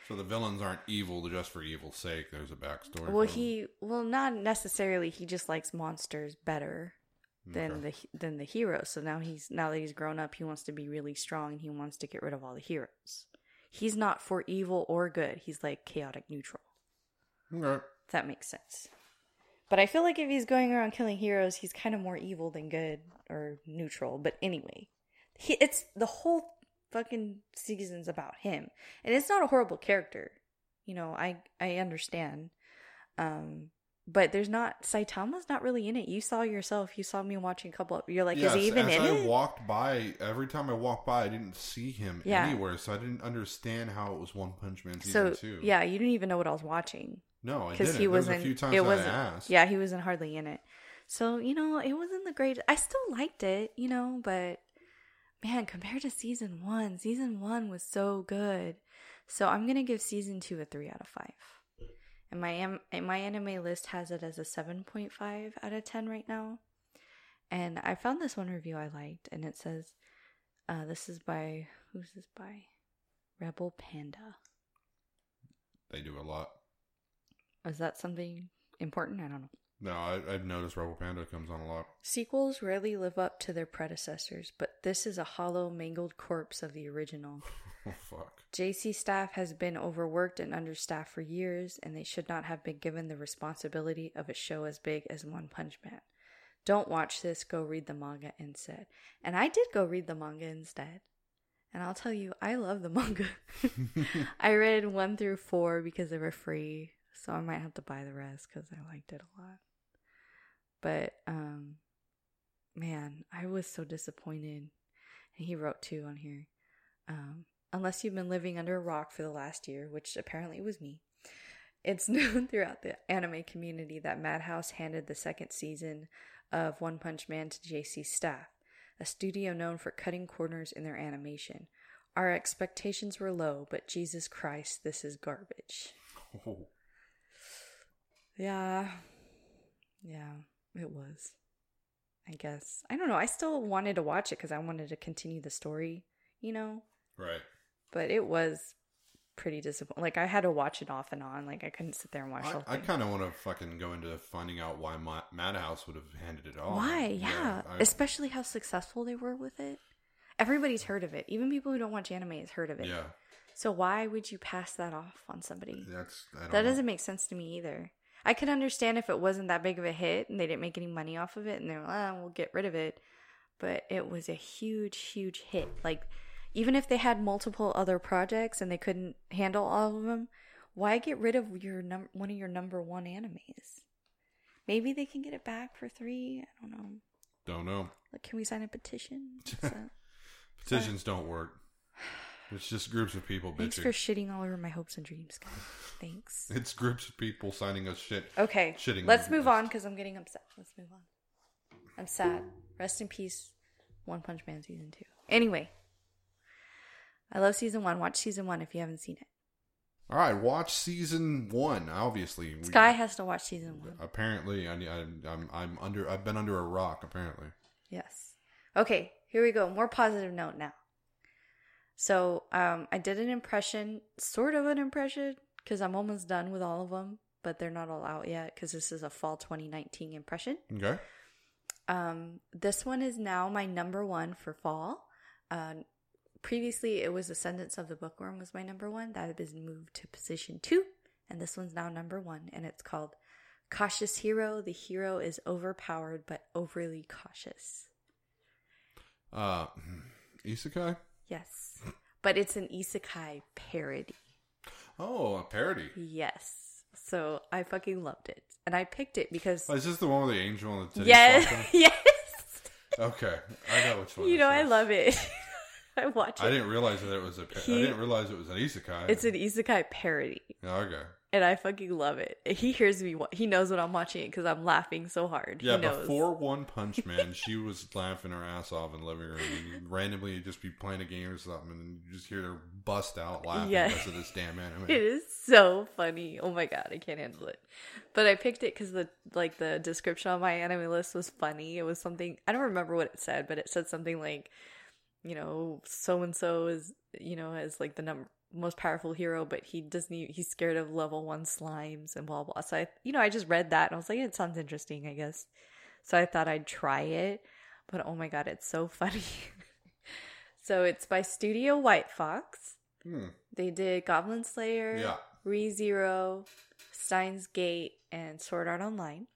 So the villains aren't evil just for evil's sake. There's a backstory.
Well, he, well, not necessarily. He just likes monsters better than
Okay.
the than the heroes. So now he's now that he's grown up, he wants to be really strong and he wants to get rid of all the heroes. He's not for evil or good. He's like chaotic neutral.
Okay.
If that makes sense. But I feel like if he's going around killing heroes, he's kind of more evil than good or neutral. But anyway, he, it's the whole fucking season's about him, and it's not a horrible character. You know, I I understand. Um, but there's not Saitama's not really in it. You saw yourself. You saw me watching a couple. Of, you're like,
yes,
is he even
as
in
I
it?
walked by, every time I walked by, I didn't see him
Yeah.
anywhere, so I didn't understand how it was One Punch Man season
so
two.
yeah, you didn't even know what I was watching.
no, I
because
didn't.
he
There was
wasn't.
a few times
it wasn't. Yeah, he wasn't hardly in it. So you know, it wasn't the great. I still liked it, you know, but man, compared to season one, season one was so good. So I'm gonna give season two a three out of five. And my am- my anime list has it as a seven point five out of ten right now. And I found this one review I liked, and it says, uh, "This is by who's this by? Rebel Panda."
They do a lot.
Is that something important? I don't know.
No, I, I've noticed Rebel Panda comes on a lot.
Sequels rarely live up to their predecessors, but this is a hollow, mangled corpse of the original.
Oh fuck.
JC staff has been overworked and understaffed for years, and they should not have been given the responsibility of a show as big as One Punch Man. Don't watch this, go read the manga instead. And I did go read the manga instead. And I'll tell you, I love the manga. I read one through four because they were free, so I might have to buy the rest because I liked it a lot. But um, man, I was so disappointed. And he wrote two on here. Um, unless you've been living under a rock for the last year, which apparently was me. It's known throughout the anime community that Madhouse handed the second season of One Punch Man to JC staff, a studio known for cutting corners in their animation. Our expectations were low, but Jesus Christ, this is garbage.
Oh.
Yeah. Yeah, it was. I guess. I don't know. I still wanted to watch it because I wanted to continue the story, you know?
Right.
But it was pretty disappointing. Like, I had to watch it off and on. Like, I couldn't sit there and watch
I, I kind of want to fucking go into finding out why Ma- Madhouse would have handed it off.
Why? Yeah.
I-
Especially how successful they were with it. Everybody's heard of it. Even people who don't watch anime has heard of it.
yeah.
So why would you pass that off on somebody?
That's
That
know.
doesn't make sense to me either. I could understand if it wasn't that big of a hit and they didn't make any money off of it and they're like, ah, we'll get rid of it. But it was a huge, huge hit. Like, even if they had multiple other projects and they couldn't handle all of them, why get rid of your num- one of your number one animes? Maybe they can get it back for three. I don't know.
Don't know.
Like, can we sign a petition?
Petitions don't work. It's just groups of people
Thanks for shitting all over my hopes and dreams, guys. Thanks.
It's groups of people signing us shit.
Okay,
Shitting
let's move on because I'm getting upset. Let's move on. I'm sad. Rest in peace, One Punch Man season two. Anyway, I love season one. Watch season one if you haven't seen it.
All right, watch season one. Obviously, We-
Sky has to watch season one.
Apparently, I, I, I'm I'm under. I've been under a rock. Apparently,
Yes. Okay, here we go. More positive note now. So, um, I did an impression, sort of an impression, because I'm almost done with all of them, but they're not all out yet because this is a fall 2019 impression.
okay.
Um, this one is now my number one for fall. Uh, previously, it was Ascendance of the Bookworm was my number one. That has been moved to position two, and this one's now number one, and it's called Cautious Hero. The hero is overpowered but overly cautious.
Uh, isekai.
Yes, but it's an isekai parody.
Oh, a parody.
Yes. So I fucking loved it. And I picked it because
Oh, is this the one with the angel and the titty
Yes, yes.
Okay, I know which one.
You know I love it. I watch it.
I didn't realize that it was a. Pa-
He-
I didn't realize it was an isekai.
It's an isekai parody.
okay.
And I fucking love it. He hears me. He knows when I'm watching it because I'm laughing so hard.
Yeah,
he knows.
before One Punch Man, she was laughing her ass off in the living room. And randomly, you'd just be playing a game or something, and you just hear her bust out laughing
Yeah.
because of this damn anime.
It is so funny. Oh my god, I can't handle it. But I picked it because the like the description on my anime list was funny. It was something I don't remember what it said, but it said something like, you know, so and so is you know as like the number most powerful hero, but he doesn't. e- He's scared of level one slimes and blah blah. So I, you know, I just read that and I was like, it sounds interesting, I guess. So I thought I'd try it, but oh my god, it's so funny. so it's by Studio White Fox.
Hmm.
They did Goblin Slayer,
Yeah.
ReZero, Steins Gate, and Sword Art Online.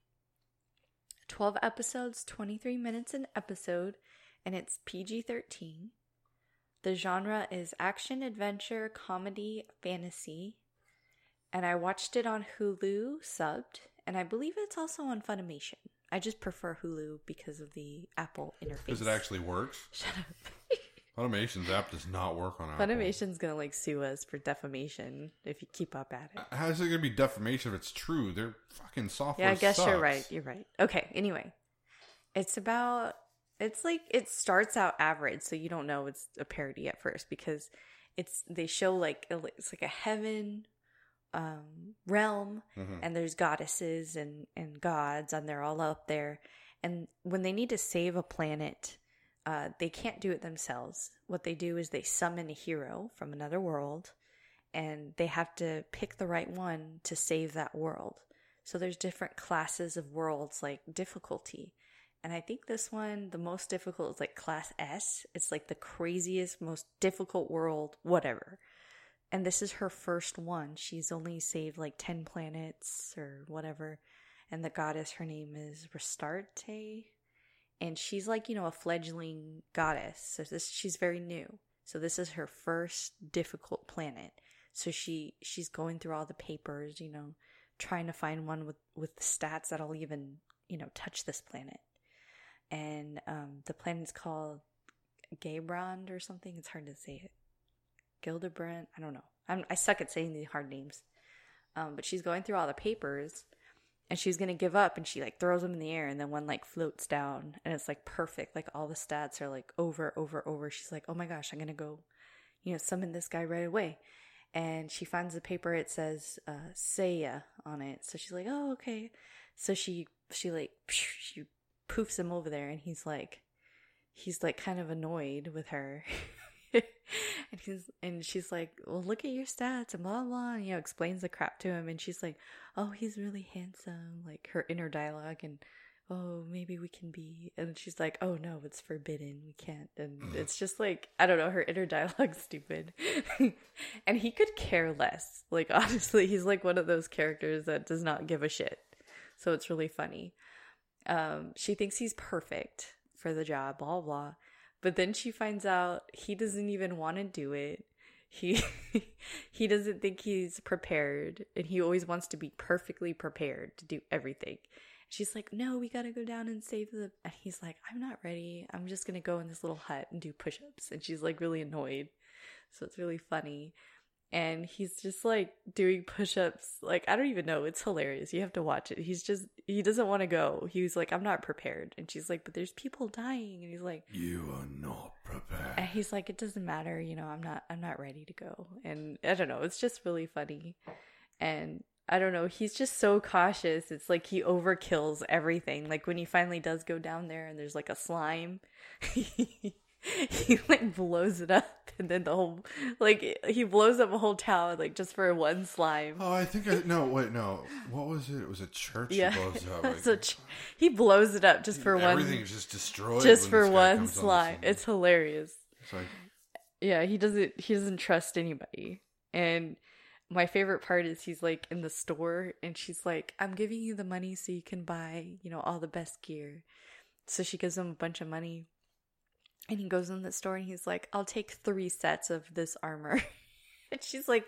12 episodes, 23 minutes an episode, and it's PG 13. The genre is action, adventure, comedy, fantasy. And I watched it on Hulu subbed, and I believe it's also on Funimation. I just prefer Hulu because of the Apple interface.
Because it actually works.
Shut up.
Funimation's app does not work on Apple.
Funimation's gonna like sue us for defamation if you keep up at it.
Uh, how is it going to be defamation if it's true? They're fucking software
Yeah, I guess you're right. You're right. Okay, anyway. It's about it's like it starts out average, so you don't know it's a parody at first because it's they show like it's like a heaven um realm
Mhm.
and there's goddesses and and gods and they're all up there. And when they need to save a planet uh they can't do it themselves. What they do is they summon a hero from another world and they have to pick the right one to save that world. So there's different classes of worlds like difficulty and i think this one the most difficult is like class s it's like the craziest most difficult world whatever and this is her first one. She's only saved like 10 planets or whatever. And the goddess, her name is Ristarte. And she's like, you know, a fledgling goddess. So this she's very new. So this is her first difficult planet. So she she's going through all the papers, you know, trying to find one with with stats that'll even, you know, touch this planet. And um the planet's called Gabrand or something. It's hard to say it. Gildebrand. I don't know. I'm, I suck at saying these hard names. Um, but she's going through all the papers and she's to give up and she like throws them in the air and then one like floats down and it's like perfect. Like all the stats are like over, over, over. She's like, oh my gosh, I'm to go, you know, summon this guy right away. And she finds the paper. It says, uh, Seiya on it. So she's like, oh, okay. So she, she like, she poofs him over there and he's like, he's like kind of annoyed with her. and he's and she's like, Well look at your stats and blah blah and you know, explains the crap to him and she's like, Oh, he's really handsome, like her inner dialogue and oh maybe we can be and she's like, Oh no, it's forbidden, we can't and it's just like I don't know, her inner dialogue's stupid. and he could care less. Like honestly, he's like one of those characters that does not give a shit. So it's really funny. Um, she thinks he's perfect for the job, blah blah. But then she finds out he doesn't even want to do it. He he doesn't think he's prepared and he always wants to be perfectly prepared to do everything. She's like, "No, we got to go down and save the." And he's like, "I'm not ready. I'm just going to go in this little hut and do push-ups." And she's like really annoyed. So it's really funny. And he's just like doing push-ups. Like I don't even know, it's hilarious. You have to watch it. He's just he doesn't want to go. He's like, "I'm not prepared." And she's like, "But there's people dying." And he's like,
You are not prepared.
and he's like, it doesn't matter, you know, I'm not, I'm not ready to go. And I don't know, it's just really funny. And I don't know, he's just so cautious. It's like he overkills everything. Like when he finally does go down there and there's like a slime, he like blows it up. And then the whole, like, he blows up a whole town, like just for one slime.
Oh, I think I no wait no. What was it? It was a church.
yeah.
That blows up. Like,
ch- he blows it up just for one,
everything is just destroyed.
just for one
comes on
slime. It's hilarious.
It's like
yeah he doesn't he doesn't trust anybody and my favorite part is he's like in the store and she's like i'm giving you the money so you can buy you know all the best gear so she gives him a bunch of money and he goes in the store and he's like i'll take three sets of this armor And she's like,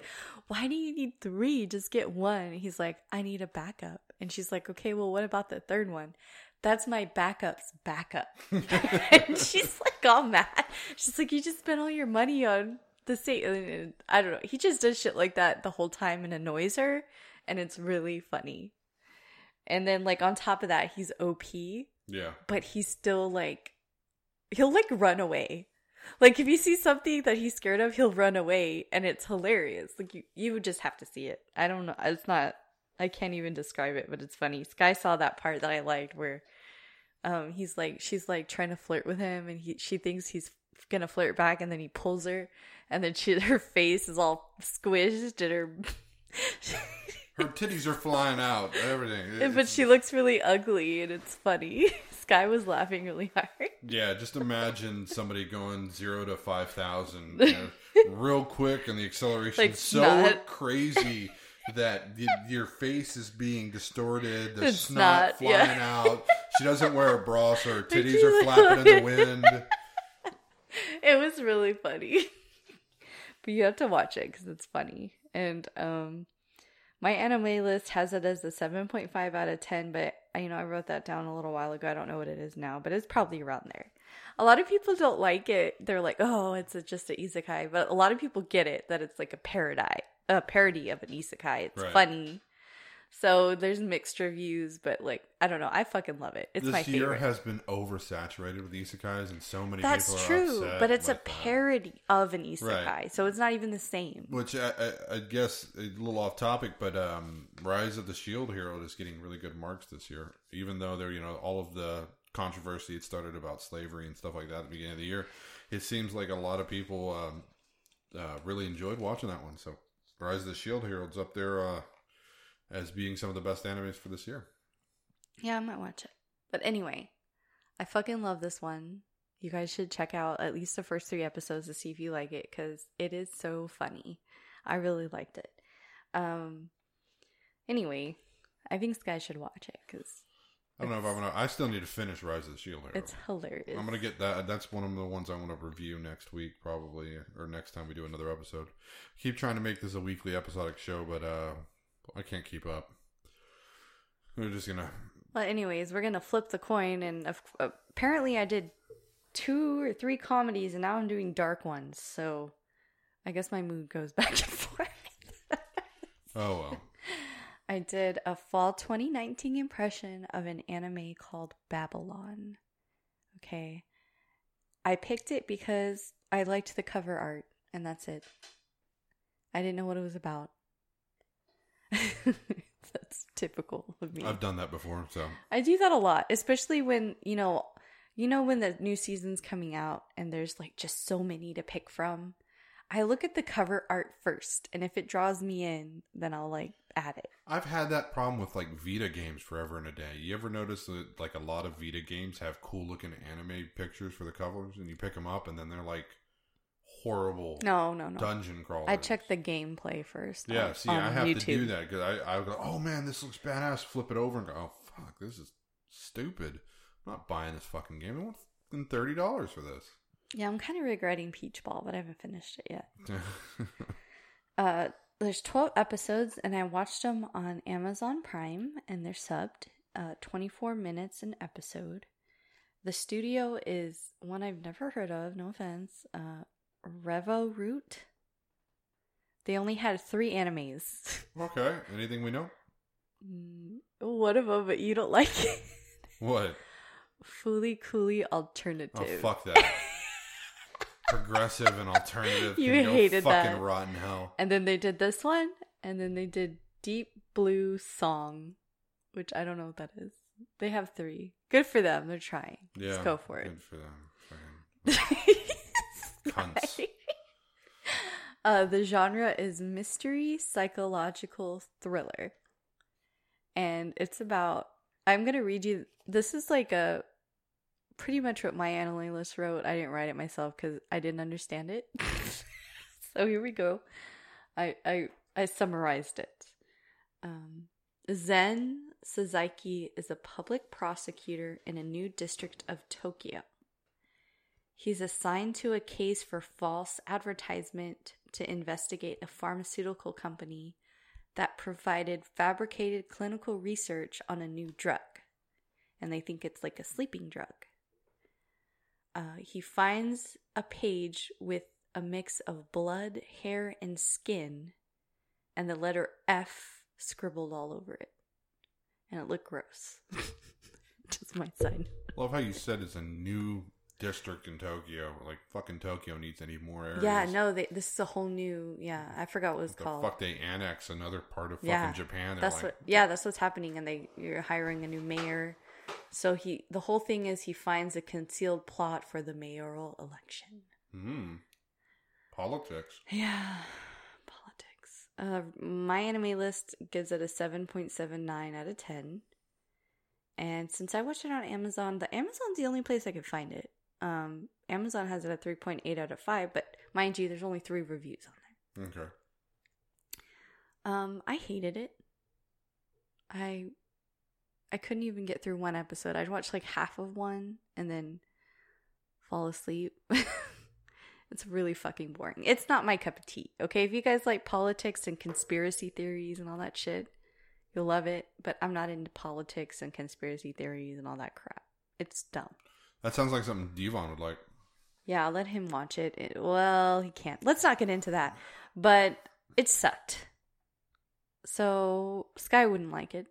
Why do you need three? Just get one. He's like, I need a backup. And she's like, Okay, well, what about the third one? That's my backup's backup. and she's like all mad. She's like, You just spent all your money on the same. I don't know. He just does shit like that the whole time and annoys her. And it's really funny. And then, like, on top of that, he's OP,
Yeah.
but he's still like, he'll like run away. Like, if you see something that he's scared of, he'll run away. And it's hilarious. Like, you, you would just have to see it. I don't know. It's not, I can't even describe it, but it's funny. Sky saw that part that I liked where um he's like she's like trying to flirt with him and he she thinks he's gonna flirt back and then he pulls her and then she her face is all squished and her
Her titties are flying out. Everything.
but she looks really ugly and it's funny. Sky was laughing really hard.
Yeah, just imagine somebody going zero to five thousand you know, real quick, and the acceleration
Like
so
snot.
crazy that your face is being distorted. The
It's
snot
yeah.
flying out. She doesn't wear a bra, so her titties are flapping in the wind.
It was really funny. but you have to watch it because it's funny. And um my anime list has it as a 7.5 out of 10, but I- you know, I wrote that down a little while ago. I don't know what it is now, but it's probably around there. A lot of people don't like it. They're like, "Oh, it's a, just an isekai," but a lot of people get it that it's like a parody, a parody of an isekai. It's
Right.
funny. So there's mixed reviews, but like I don't know, I fucking love it. It's my
this year has been oversaturated with isekais, and so many
That's true, but it's a
that.
parody of an isekai,
Right.
so it's not even the same.
Which I, I, I guess a little off topic, but um, Rise of the Shield Hero is getting really good marks this year. Even though there, you know, all of the controversy it started about slavery and stuff like that at the beginning of the year, it seems like a lot of people um, uh, really enjoyed watching that one. So Rise of the Shield Hero is up there uh, as being some of the best animes for this year.
Yeah, I might watch it. But anyway, I fucking love this one. You guys should check out at least the first three episodes to see if you like it because it is so funny. I really liked it. Um. Anyway, I think Sky should watch it because
I don't know if I'm gonna. I still need to finish Rise of the Shield Hero.
it's hilarious.
I'm gonna get that. That's one of the ones I'm gonna review next week, probably, or next time we do another episode. Keep trying to make this a weekly episodic show, but uh, I can't keep up. We're just gonna.
Well, anyways, we're gonna flip the coin, and of- apparently, I did two or three comedies, and now I'm doing dark ones. So, I guess my mood goes back and forth.
Oh well.
I did a fall 2019 impression of an anime called Babylon. Okay. I picked it because I liked the cover art, and that's it. I didn't know what it was about. that's typical of me.
I've done that before, so
I do that a lot, especially when, you know, you know when the new season's coming out and there's like just so many to pick from. I look at the cover art first, and if it draws me in, then I'll like add it.
I've had that problem with like Vita games forever and a day. You ever notice that like a lot of Vita games have cool looking anime pictures for the covers, and you pick them up, and then they're like horrible
No, no, no.
dungeon crawlers.
I check the gameplay first.
Yeah,
on-
see,
on
I have to do that because I, I go, oh man, this looks badass. Flip it over and go, oh fuck, this is stupid. I'm not buying this fucking game. I want thirty dollars for this.
Yeah, I'm kind of regretting Peach Ball, but I haven't finished it yet. Uh, there's 12 episodes, and I watched them on Amazon Prime, and they're subbed. Uh, 24 minutes an episode. The studio is one I've never heard of. No offense. Uh, Revoroot. They only had three animes.
okay, anything we know?
Mm, One of them, but you don't like it.
What?
Fooly Cooly Alternative.
Oh fuck that. Progressive and alternative.
You hated
fucking
that.
rotten hell.
And then they did this one, and then they did Deep Blue Song, which I don't know what that is. They have three. Good for them. They're trying.
Yeah,
Let's go for it.
Good for them. Cunts.
uh, the genre is mystery psychological thriller. And it's about I'm gonna read you this is like a pretty much what my anime list wrote. I didn't write it myself because I didn't understand it. so here we go. I I I summarized it. Um, Zen Seizaki is a public prosecutor in a new district of Tokyo. He's assigned to a case for false advertisement to investigate a pharmaceutical company that provided fabricated clinical research on a new drug. And they think it's like a sleeping drug. Uh, he finds a page with a mix of blood, hair, and skin, and the letter F scribbled all over it. And it looked gross. Just my side.
Love how you said it's a new district in Tokyo. Like fucking Tokyo needs any more areas.
Yeah, no, they, this is a whole new. Yeah, I forgot what it was
the
called.
fuck they annex another part of fucking
Yeah,
Japan. They're
that's
like,
what. Yeah, that's what's happening, and they you're hiring a new mayor. So he, the whole thing is he finds a concealed plot for the mayoral election.
hmm, politics.
Yeah, politics. Uh, my anime list gives it a seven point seven nine out of ten. And since I watched it on Amazon, the Amazon's the only place I could find it. Um, Amazon has it at three point eight out of five, but mind you, there's only three reviews on there.
Okay.
Um, I hated it. I I couldn't even get through one episode. I'd watch like half of one and then fall asleep. it's really fucking boring. It's not my cup of tea. Okay, if you guys like politics and conspiracy theories and all that shit, you'll love it, but I'm not into politics and conspiracy theories and all that crap. It's dumb.
That sounds like something Devon would like.
Yeah, I'll let him watch it. it. Well, he can't. Let's not get into that. But it sucked. So Sky wouldn't like it.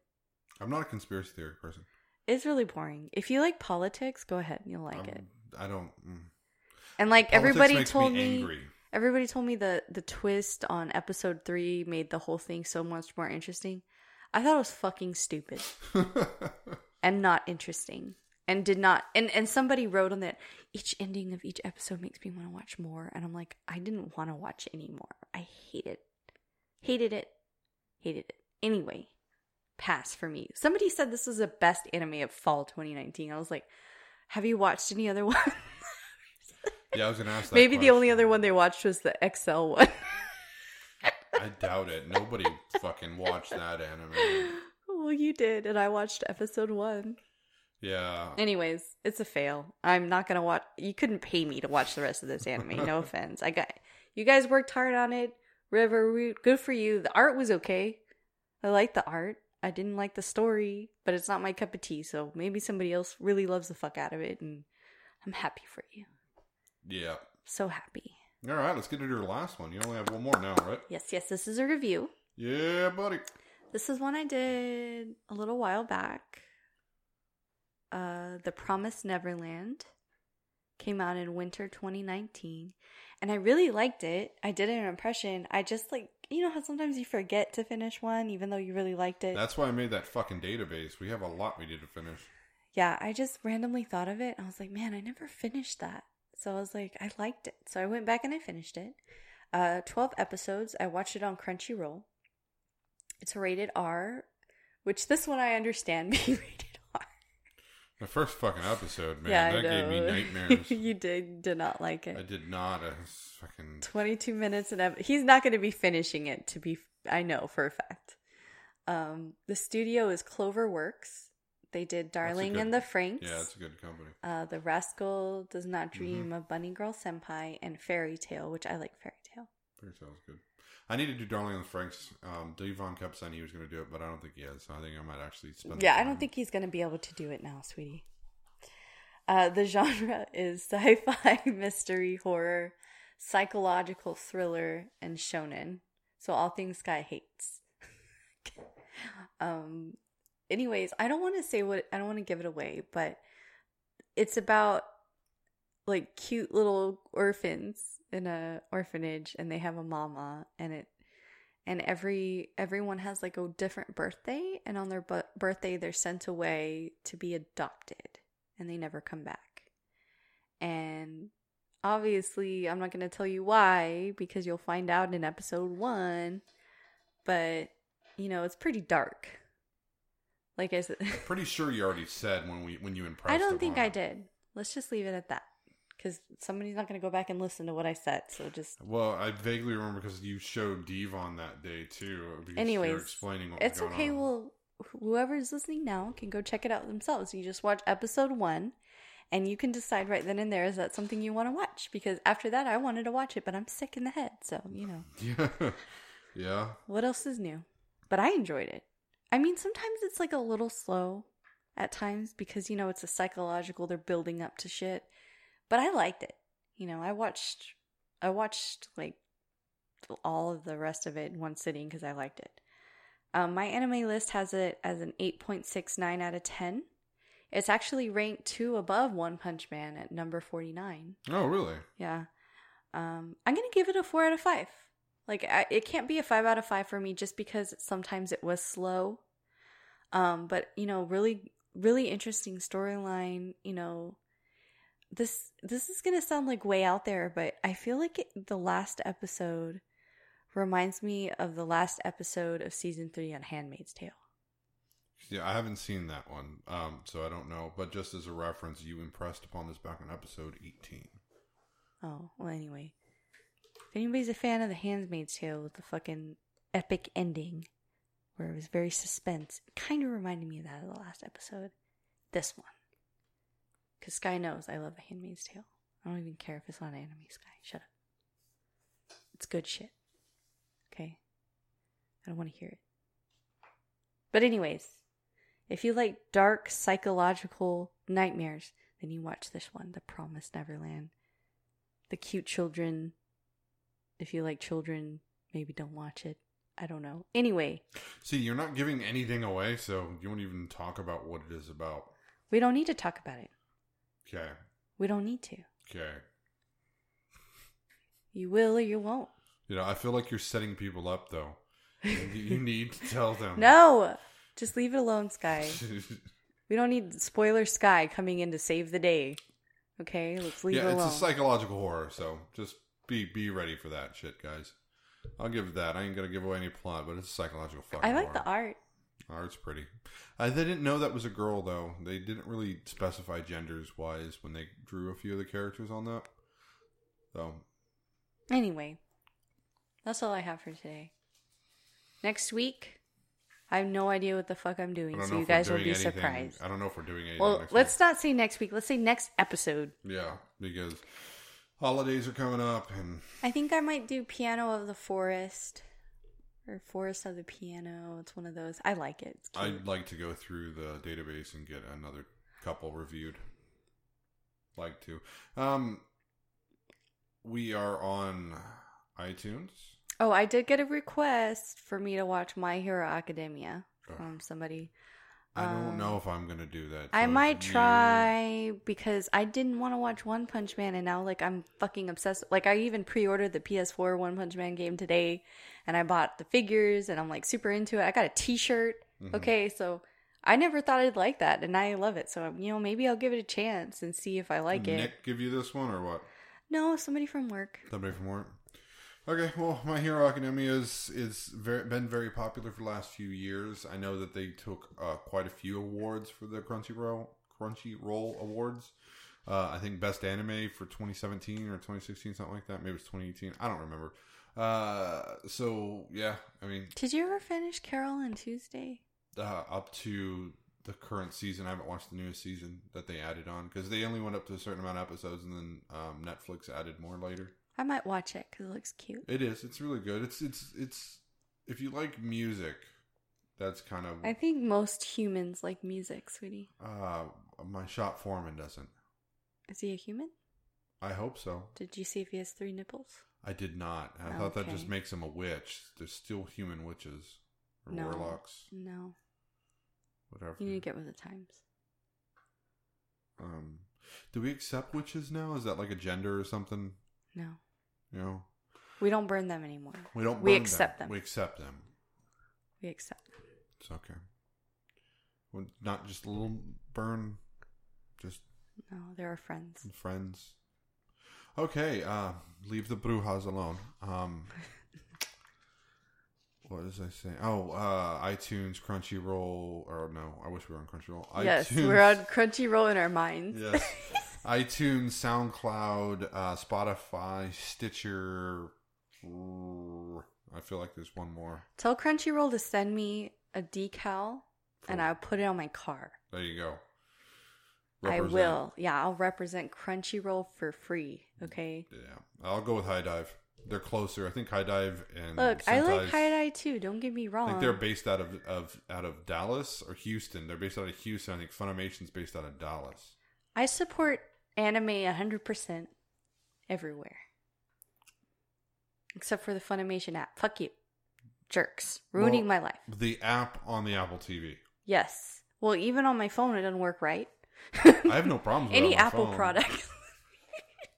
I'm not a conspiracy theory person.
It's really boring. If you like politics, go ahead. And you'll like
I'm-
it.
I don't. Mm.
And like
Politics
everybody told
me
me,
angry.
everybody told me the the twist on episode three made the whole thing so much more interesting. I thought it was fucking stupid and not interesting, and did not. And and somebody wrote on that each ending of each episode makes me want to watch more, and I'm like, I didn't want to watch anymore. I hate it, hated it, hated it. Anyway, pass for me. Somebody said this was the best anime of fall 2019. I was like, have you watched any other one?
yeah, I was gonna ask. That
Maybe the only other one they watched was the XL one.
I doubt it. Nobody fucking watched that anime.
well, you did, and I watched episode one.
Yeah.
Anyways, it's a fail. I'm not gonna watch. You couldn't pay me to watch the rest of this anime. No offense. I got you guys worked hard on it. River, good for you. The art was okay. I like the art. I didn't like the story, but it's not my cup of tea. So maybe somebody else really loves the fuck out of it, and I'm happy for you.
Yeah.
So happy.
All right, let's get into your last one. You only have one more now, right?
Yes, yes. This is a review.
Yeah, buddy.
This is one I did a little while back. Uh, The Promised Neverland came out in winter 2019, and I really liked it. I did an impression. I just like you know how sometimes you forget to finish one even though you really liked it.
That's why I made that fucking database. We have a lot we need to finish.
yeah, I just randomly thought of it. I was like, man, I never finished that. So I was like, I liked it. So I went back and I finished it. Uh, 12 episodes. I watched it on Crunchyroll. It's rated R, which this one I understand being rated.
The first fucking episode, man,
yeah,
that gave me nightmares.
you did did not like it.
I did not. I fucking.
22 minutes and he's not going to be finishing it to be I know for a fact. Um the studio is Cloverworks. They did Darling
good-
and the Franxx.
Yeah, it's a good company.
uh, The Rascal Does Not
Mm-hmm.
Dream of Bunny Girl Senpai, and Fairy Tail, which I like Fairy Tail.
Fairy Tail's good. I need to do Darling and the Franxx. Um, Devon kept saying he was going to do it, but I don't think he is. So I think I might actually spend. the
Yeah, I don't think he's going to be able to do it now, sweetie. Uh, the genre is sci fi, mystery, horror, psychological thriller, and shonen. So, all things Sky hates. um, anyways, I don't want to say what, I don't want to give it away, but it's about like cute little orphans in a orphanage and they have a mama and it and every everyone has like a different birthday and on their bu- birthday they're sent away to be adopted and they never come back. And obviously i'm not going to tell you why because you'll find out in episode 1 but you know it's pretty dark. Like i said
Pretty sure you already said when we when you impressed.
i don't think i did. Let's just leave it at that because somebody's not going to go back and listen to what i said so just
Well, I vaguely remember because you showed Devon that day too. because you were
Anyways,
explaining what
it's okay.
on.
Well, whoever's listening now can go check it out themselves. You just watch episode one, And you can decide right then and there is that something you want to watch? Because after that, I wanted to watch it, but I'm sick in the head. So, you know,
Yeah. yeah.
what else is new? But I enjoyed it. I mean, sometimes it's like a little slow at times because, you know, it's a psychological, they're building up to shit. But I liked it. You know, I watched, I watched like all of the rest of it in one sitting because I liked it. Um, my anime list has it as an 8.69 out of 10. It's actually ranked two above One Punch Man at number 49.
Oh, really?
Yeah. Um, I'm going to give it a four out of five. Like, I, it can't be a five out of five for me just because sometimes it was slow. Um, but, you know, really, really interesting storyline. You know, this, this is going to sound like way out there, but I feel like it, the last episode reminds me of the last episode of season three on Handmaid's Tale.
Yeah, I haven't seen that one, um, so I don't know. But just as a reference, you impressed upon this back on episode 18.
Oh, well, anyway. If anybody's a fan of The Handmaid's Tale with the fucking epic ending, where it was very suspense, kind of reminded me of that of the last episode. This one. Because Sky knows I love The Handmaid's Tale. I don't even care if it's not anime, Sky. Shut up. It's good shit. Okay? I don't want to hear it. But, anyways, if you like dark psychological nightmares, then you watch this one, The Promised Neverland the cute children. If you like children, maybe don't watch it. I don't know. Anyway,
See, you're not giving anything away, so you won't even talk about what it is about.
we don't need to talk about it.
Okay.
We don't need to.
Okay.
You will or you won't.
You know, I feel like you're setting people up, though. you need to tell them.
No! Just leave it alone, Sky. We don't need spoiler Sky coming in to save the day. Okay? Let's leave
yeah,
it
it's a psychological horror, so just be be ready for that shit, guys. I'll give that. I ain't gonna give away any plot, but it's a psychological fucking
I like
horror.
the art.
Art's pretty. Uh, they didn't know that was a girl though. They didn't really specify genders wise when they drew a few of the characters on that. So
Anyway, that's all I have for today. Next week, I have no idea what the fuck I'm doing, so you guys will be
anything-
surprised.
I don't know if we're doing anything.
Well, let's not say next week. Let's say next episode.
Yeah, because holidays are coming up, and
I think I might do Piano of the Forest or Forest of the Piano. It's one of those. I like it.
I'd like to go through the database and get another couple reviewed. Like to. Um, we are on iTunes.
oh, I did get a request for me to watch My Hero Academia from somebody.
I don't
Um,
know if I'm gonna do that.
I might
you-
try because I didn't want to watch One Punch Man, and now like I'm fucking obsessed. Like I even pre-ordered the PS4 One Punch Man game today, and I bought the figures, and I'm like super into it. I got a T-shirt.
Mhm.
Okay, so I never thought I'd like that, and I love it. So you know, maybe I'll give it a chance and see if I like
Did
it.
Nick give you this one or what?
No, somebody from work.
Somebody from work. Okay, well, My Hero Academia is is very, been very popular for the last few years. I know that they took uh, quite a few awards for the Crunchyroll Crunchyroll Awards. Uh, I think Best Anime for 2017 or 2016, something like that. Maybe it's 2018. I don't remember. Uh, so yeah, I mean,
Did you ever finish Carole and Tuesday?
uh, up to the current season. I haven't watched the newest season that they added on because they only went up to a certain amount of episodes, and then um, Netflix added more later.
I might watch it because it looks cute.
It is. It's really good. It's it's it's if you like music, that's kind of
I think most humans like music, sweetie.
uh my shop foreman doesn't.
Is he a human?
I hope so.
Did you see if he has three nipples?
I did not. I thought that just makes him a witch. There's still human witches or
No.
warlocks,
No.
whatever.
You need to get with the times.
Um, do we accept witches now? Is that like a gender or something?
No.
You know,
We don't burn them anymore.
we don't.
We accept them.
We accept them.
We accept them.
It's okay. Well, not just a little burn, just
No, they're our friends.
friends. Okay, uh, leave the Brujas alone. Um, what was I saying? Oh, uh, iTunes, Crunchyroll, or no, I wish we were on Crunchyroll.
Yes,
iTunes,
we're on Crunchyroll in our minds.
Yes. iTunes, SoundCloud, uh, Spotify, Stitcher. I feel like there's one more.
Tell Crunchyroll to send me a decal and I'll put it on my car.
There you go.
I will. Yeah, I'll represent Crunchyroll for free. Okay.
Yeah, I'll go with HIDIVE. They're closer. I think HIDIVE and
Look, I like High Dive too. Don't get me
I
wrong.
think they're based out of, of out of Dallas or Houston. They're based out of Houston. I think Funimation's based out of Dallas.
I support anime 100% everywhere. Except for the Funimation app. Fuck you. Jerks. Ruining
Well-
my life.
The app on the Apple TV.
Yes. Well, even on my phone, it doesn't work right.
I have no problems with it
Any Apple
phone.
product.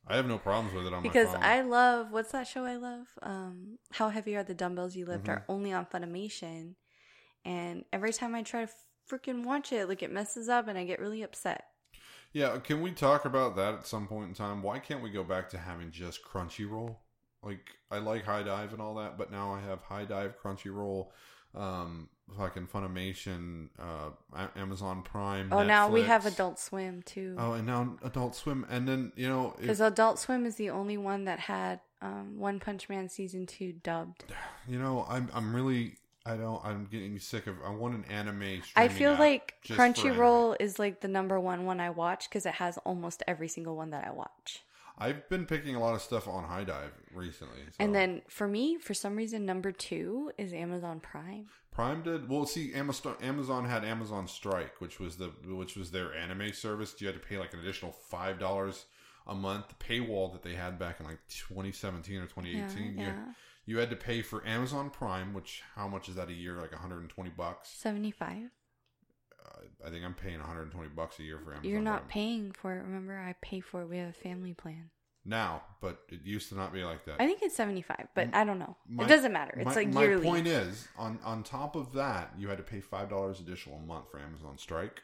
I have no problems with it on
because
my phone.
Because I love, what's that show I love? Um, How Heavy Are the Dumbbells You Lift
Mm-hmm.
are only on Funimation. And every time I try to freaking watch it, like it messes up and I get really upset.
Yeah, can we talk about that at some point in time? Why can't we go back to having just Crunchyroll? Like, I like HIDIVE and all that, but now I have HIDIVE, Crunchyroll, um, fucking Funimation, uh, Amazon Prime.
Oh, now we have Adult Swim too.
Oh, and now Adult Swim, and then you know,
Because Adult Swim is the only one that had um, One Punch Man season two dubbed.
you know, I'm I'm really I don't I'm getting sick of. I want an anime.
I feel like
just for anime.
Crunchyroll is like the number one one I watch because it has almost every single one that I watch.
I've been picking a lot of stuff on HIDIVE recently. so-
And then for me, for some reason, number two is Amazon Prime.
Prime did well. See, Amazon Amazon had Amazon Strike, which was the which was their anime service. You had to pay like an additional five dollars a month paywall that they had back in like 2017 or 2018.
Yeah, yeah.
You had to pay for Amazon Prime, which how much is that a year? Like 120 bucks.
75.
Uh, I think I'm paying 120 bucks a year for Amazon.
You're not
Prime.
paying for it. Remember, I pay for it. We have a family plan.
now, but it used to not be like that.
I think it's 75, but I don't know.
My-
it doesn't matter. It's
my,
like
my
yearly.
point is, on on top of that, you had to pay five dollars additional a month for Amazon Strike,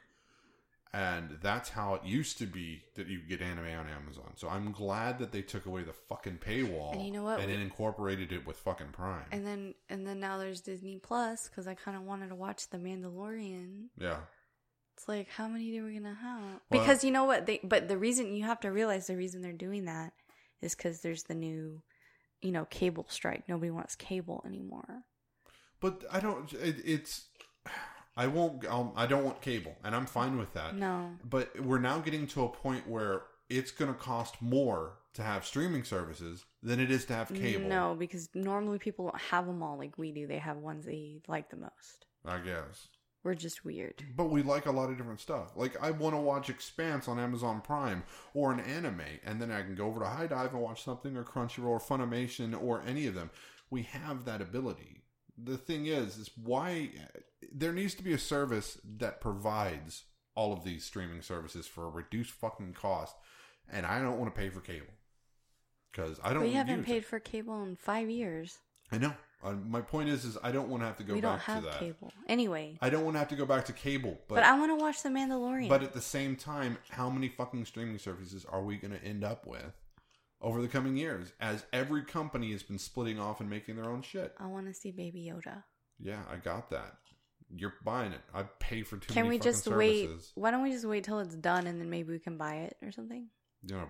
and that's how it used to be that you get anime on Amazon. So I'm glad that they took away the fucking paywall
And you know what?
and then incorporated it with fucking Prime.
and then and then now there's Disney Plus because I kind of wanted to watch The Mandalorian.
yeah,
It's like, how many are we gonna have?
Well-
because you know what? They but the reason you have to realize the reason they're doing that is because there's the new, you know, cable strike. Nobody wants cable anymore.
but I don't. It, it's I won't. I'll, I don't want cable, and I'm fine with that.
No,
But we're now getting to a point where it's going to cost more to have streaming services than it is to have cable.
no, because normally people don't have them all like we do. They have ones they like the most.
I guess.
We're just weird.
But we like a lot of different stuff. Like I want to watch Expanse on Amazon Prime or an anime, and then I can go over to HIDIVE and watch something or Crunchyroll or Funimation or any of them. We have that ability. The thing is, is why there needs to be a service that provides all of these streaming services for a reduced fucking cost, and I don't want to pay for cable because I don't.
We haven't paid
it.
for cable in five years.
I know. Uh, my point is, is I don't want to have to go
we don't
back
have
to that.
cable anyway.
I don't want to have to go back to cable,
But, I want to watch The Mandalorian.
But at the same time, how many fucking streaming services are we going to end up with over the coming years? As every company has been splitting off and making their own shit.
I want to see Baby Yoda.
Yeah, I got that. You're buying it. I pay for too
Can
many
we
fucking
just wait?
services.
Why don't we just wait till it's done and then maybe we can buy it or something?
You know,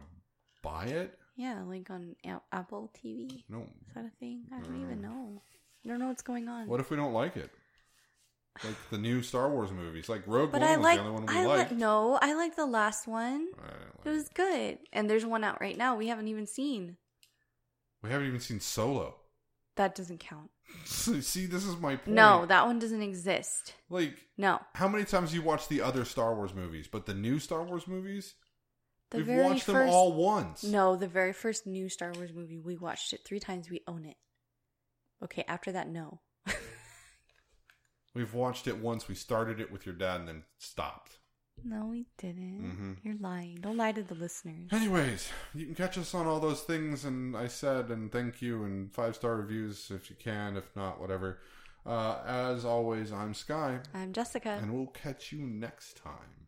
buy it?
Yeah, like on Apple TV.
No.
Is that a thing? I don't even mm. know. I don't know what's going on.
What if we don't like it? Like the new Star Wars movies, like Rogue
but
One
I
was
like.
the only one we
I
liked.
like. No, I like the last one.
Didn't
It was good, and there's one out right now we haven't even seen.
We haven't even seen Solo.
That doesn't count.
See, this is my point.
No, that one doesn't exist.
like
No,
how many times have you watched the other Star Wars movies, but the new Star Wars movies?
the
We've
very
watched
first.
them all once.
No, the very first new Star Wars movie we watched it three times. We own it. Okay, after that, no.
We've watched it once. We started it with your dad and then stopped.
no, we didn't.
Mhm.
You're lying. Don't lie to the listeners.
Anyways, you can catch us on all those things, and I said, and thank you, and five star reviews if you can. If not, whatever. Uh, as always, I'm Sky,
I'm Jessica.
and we'll catch you next time.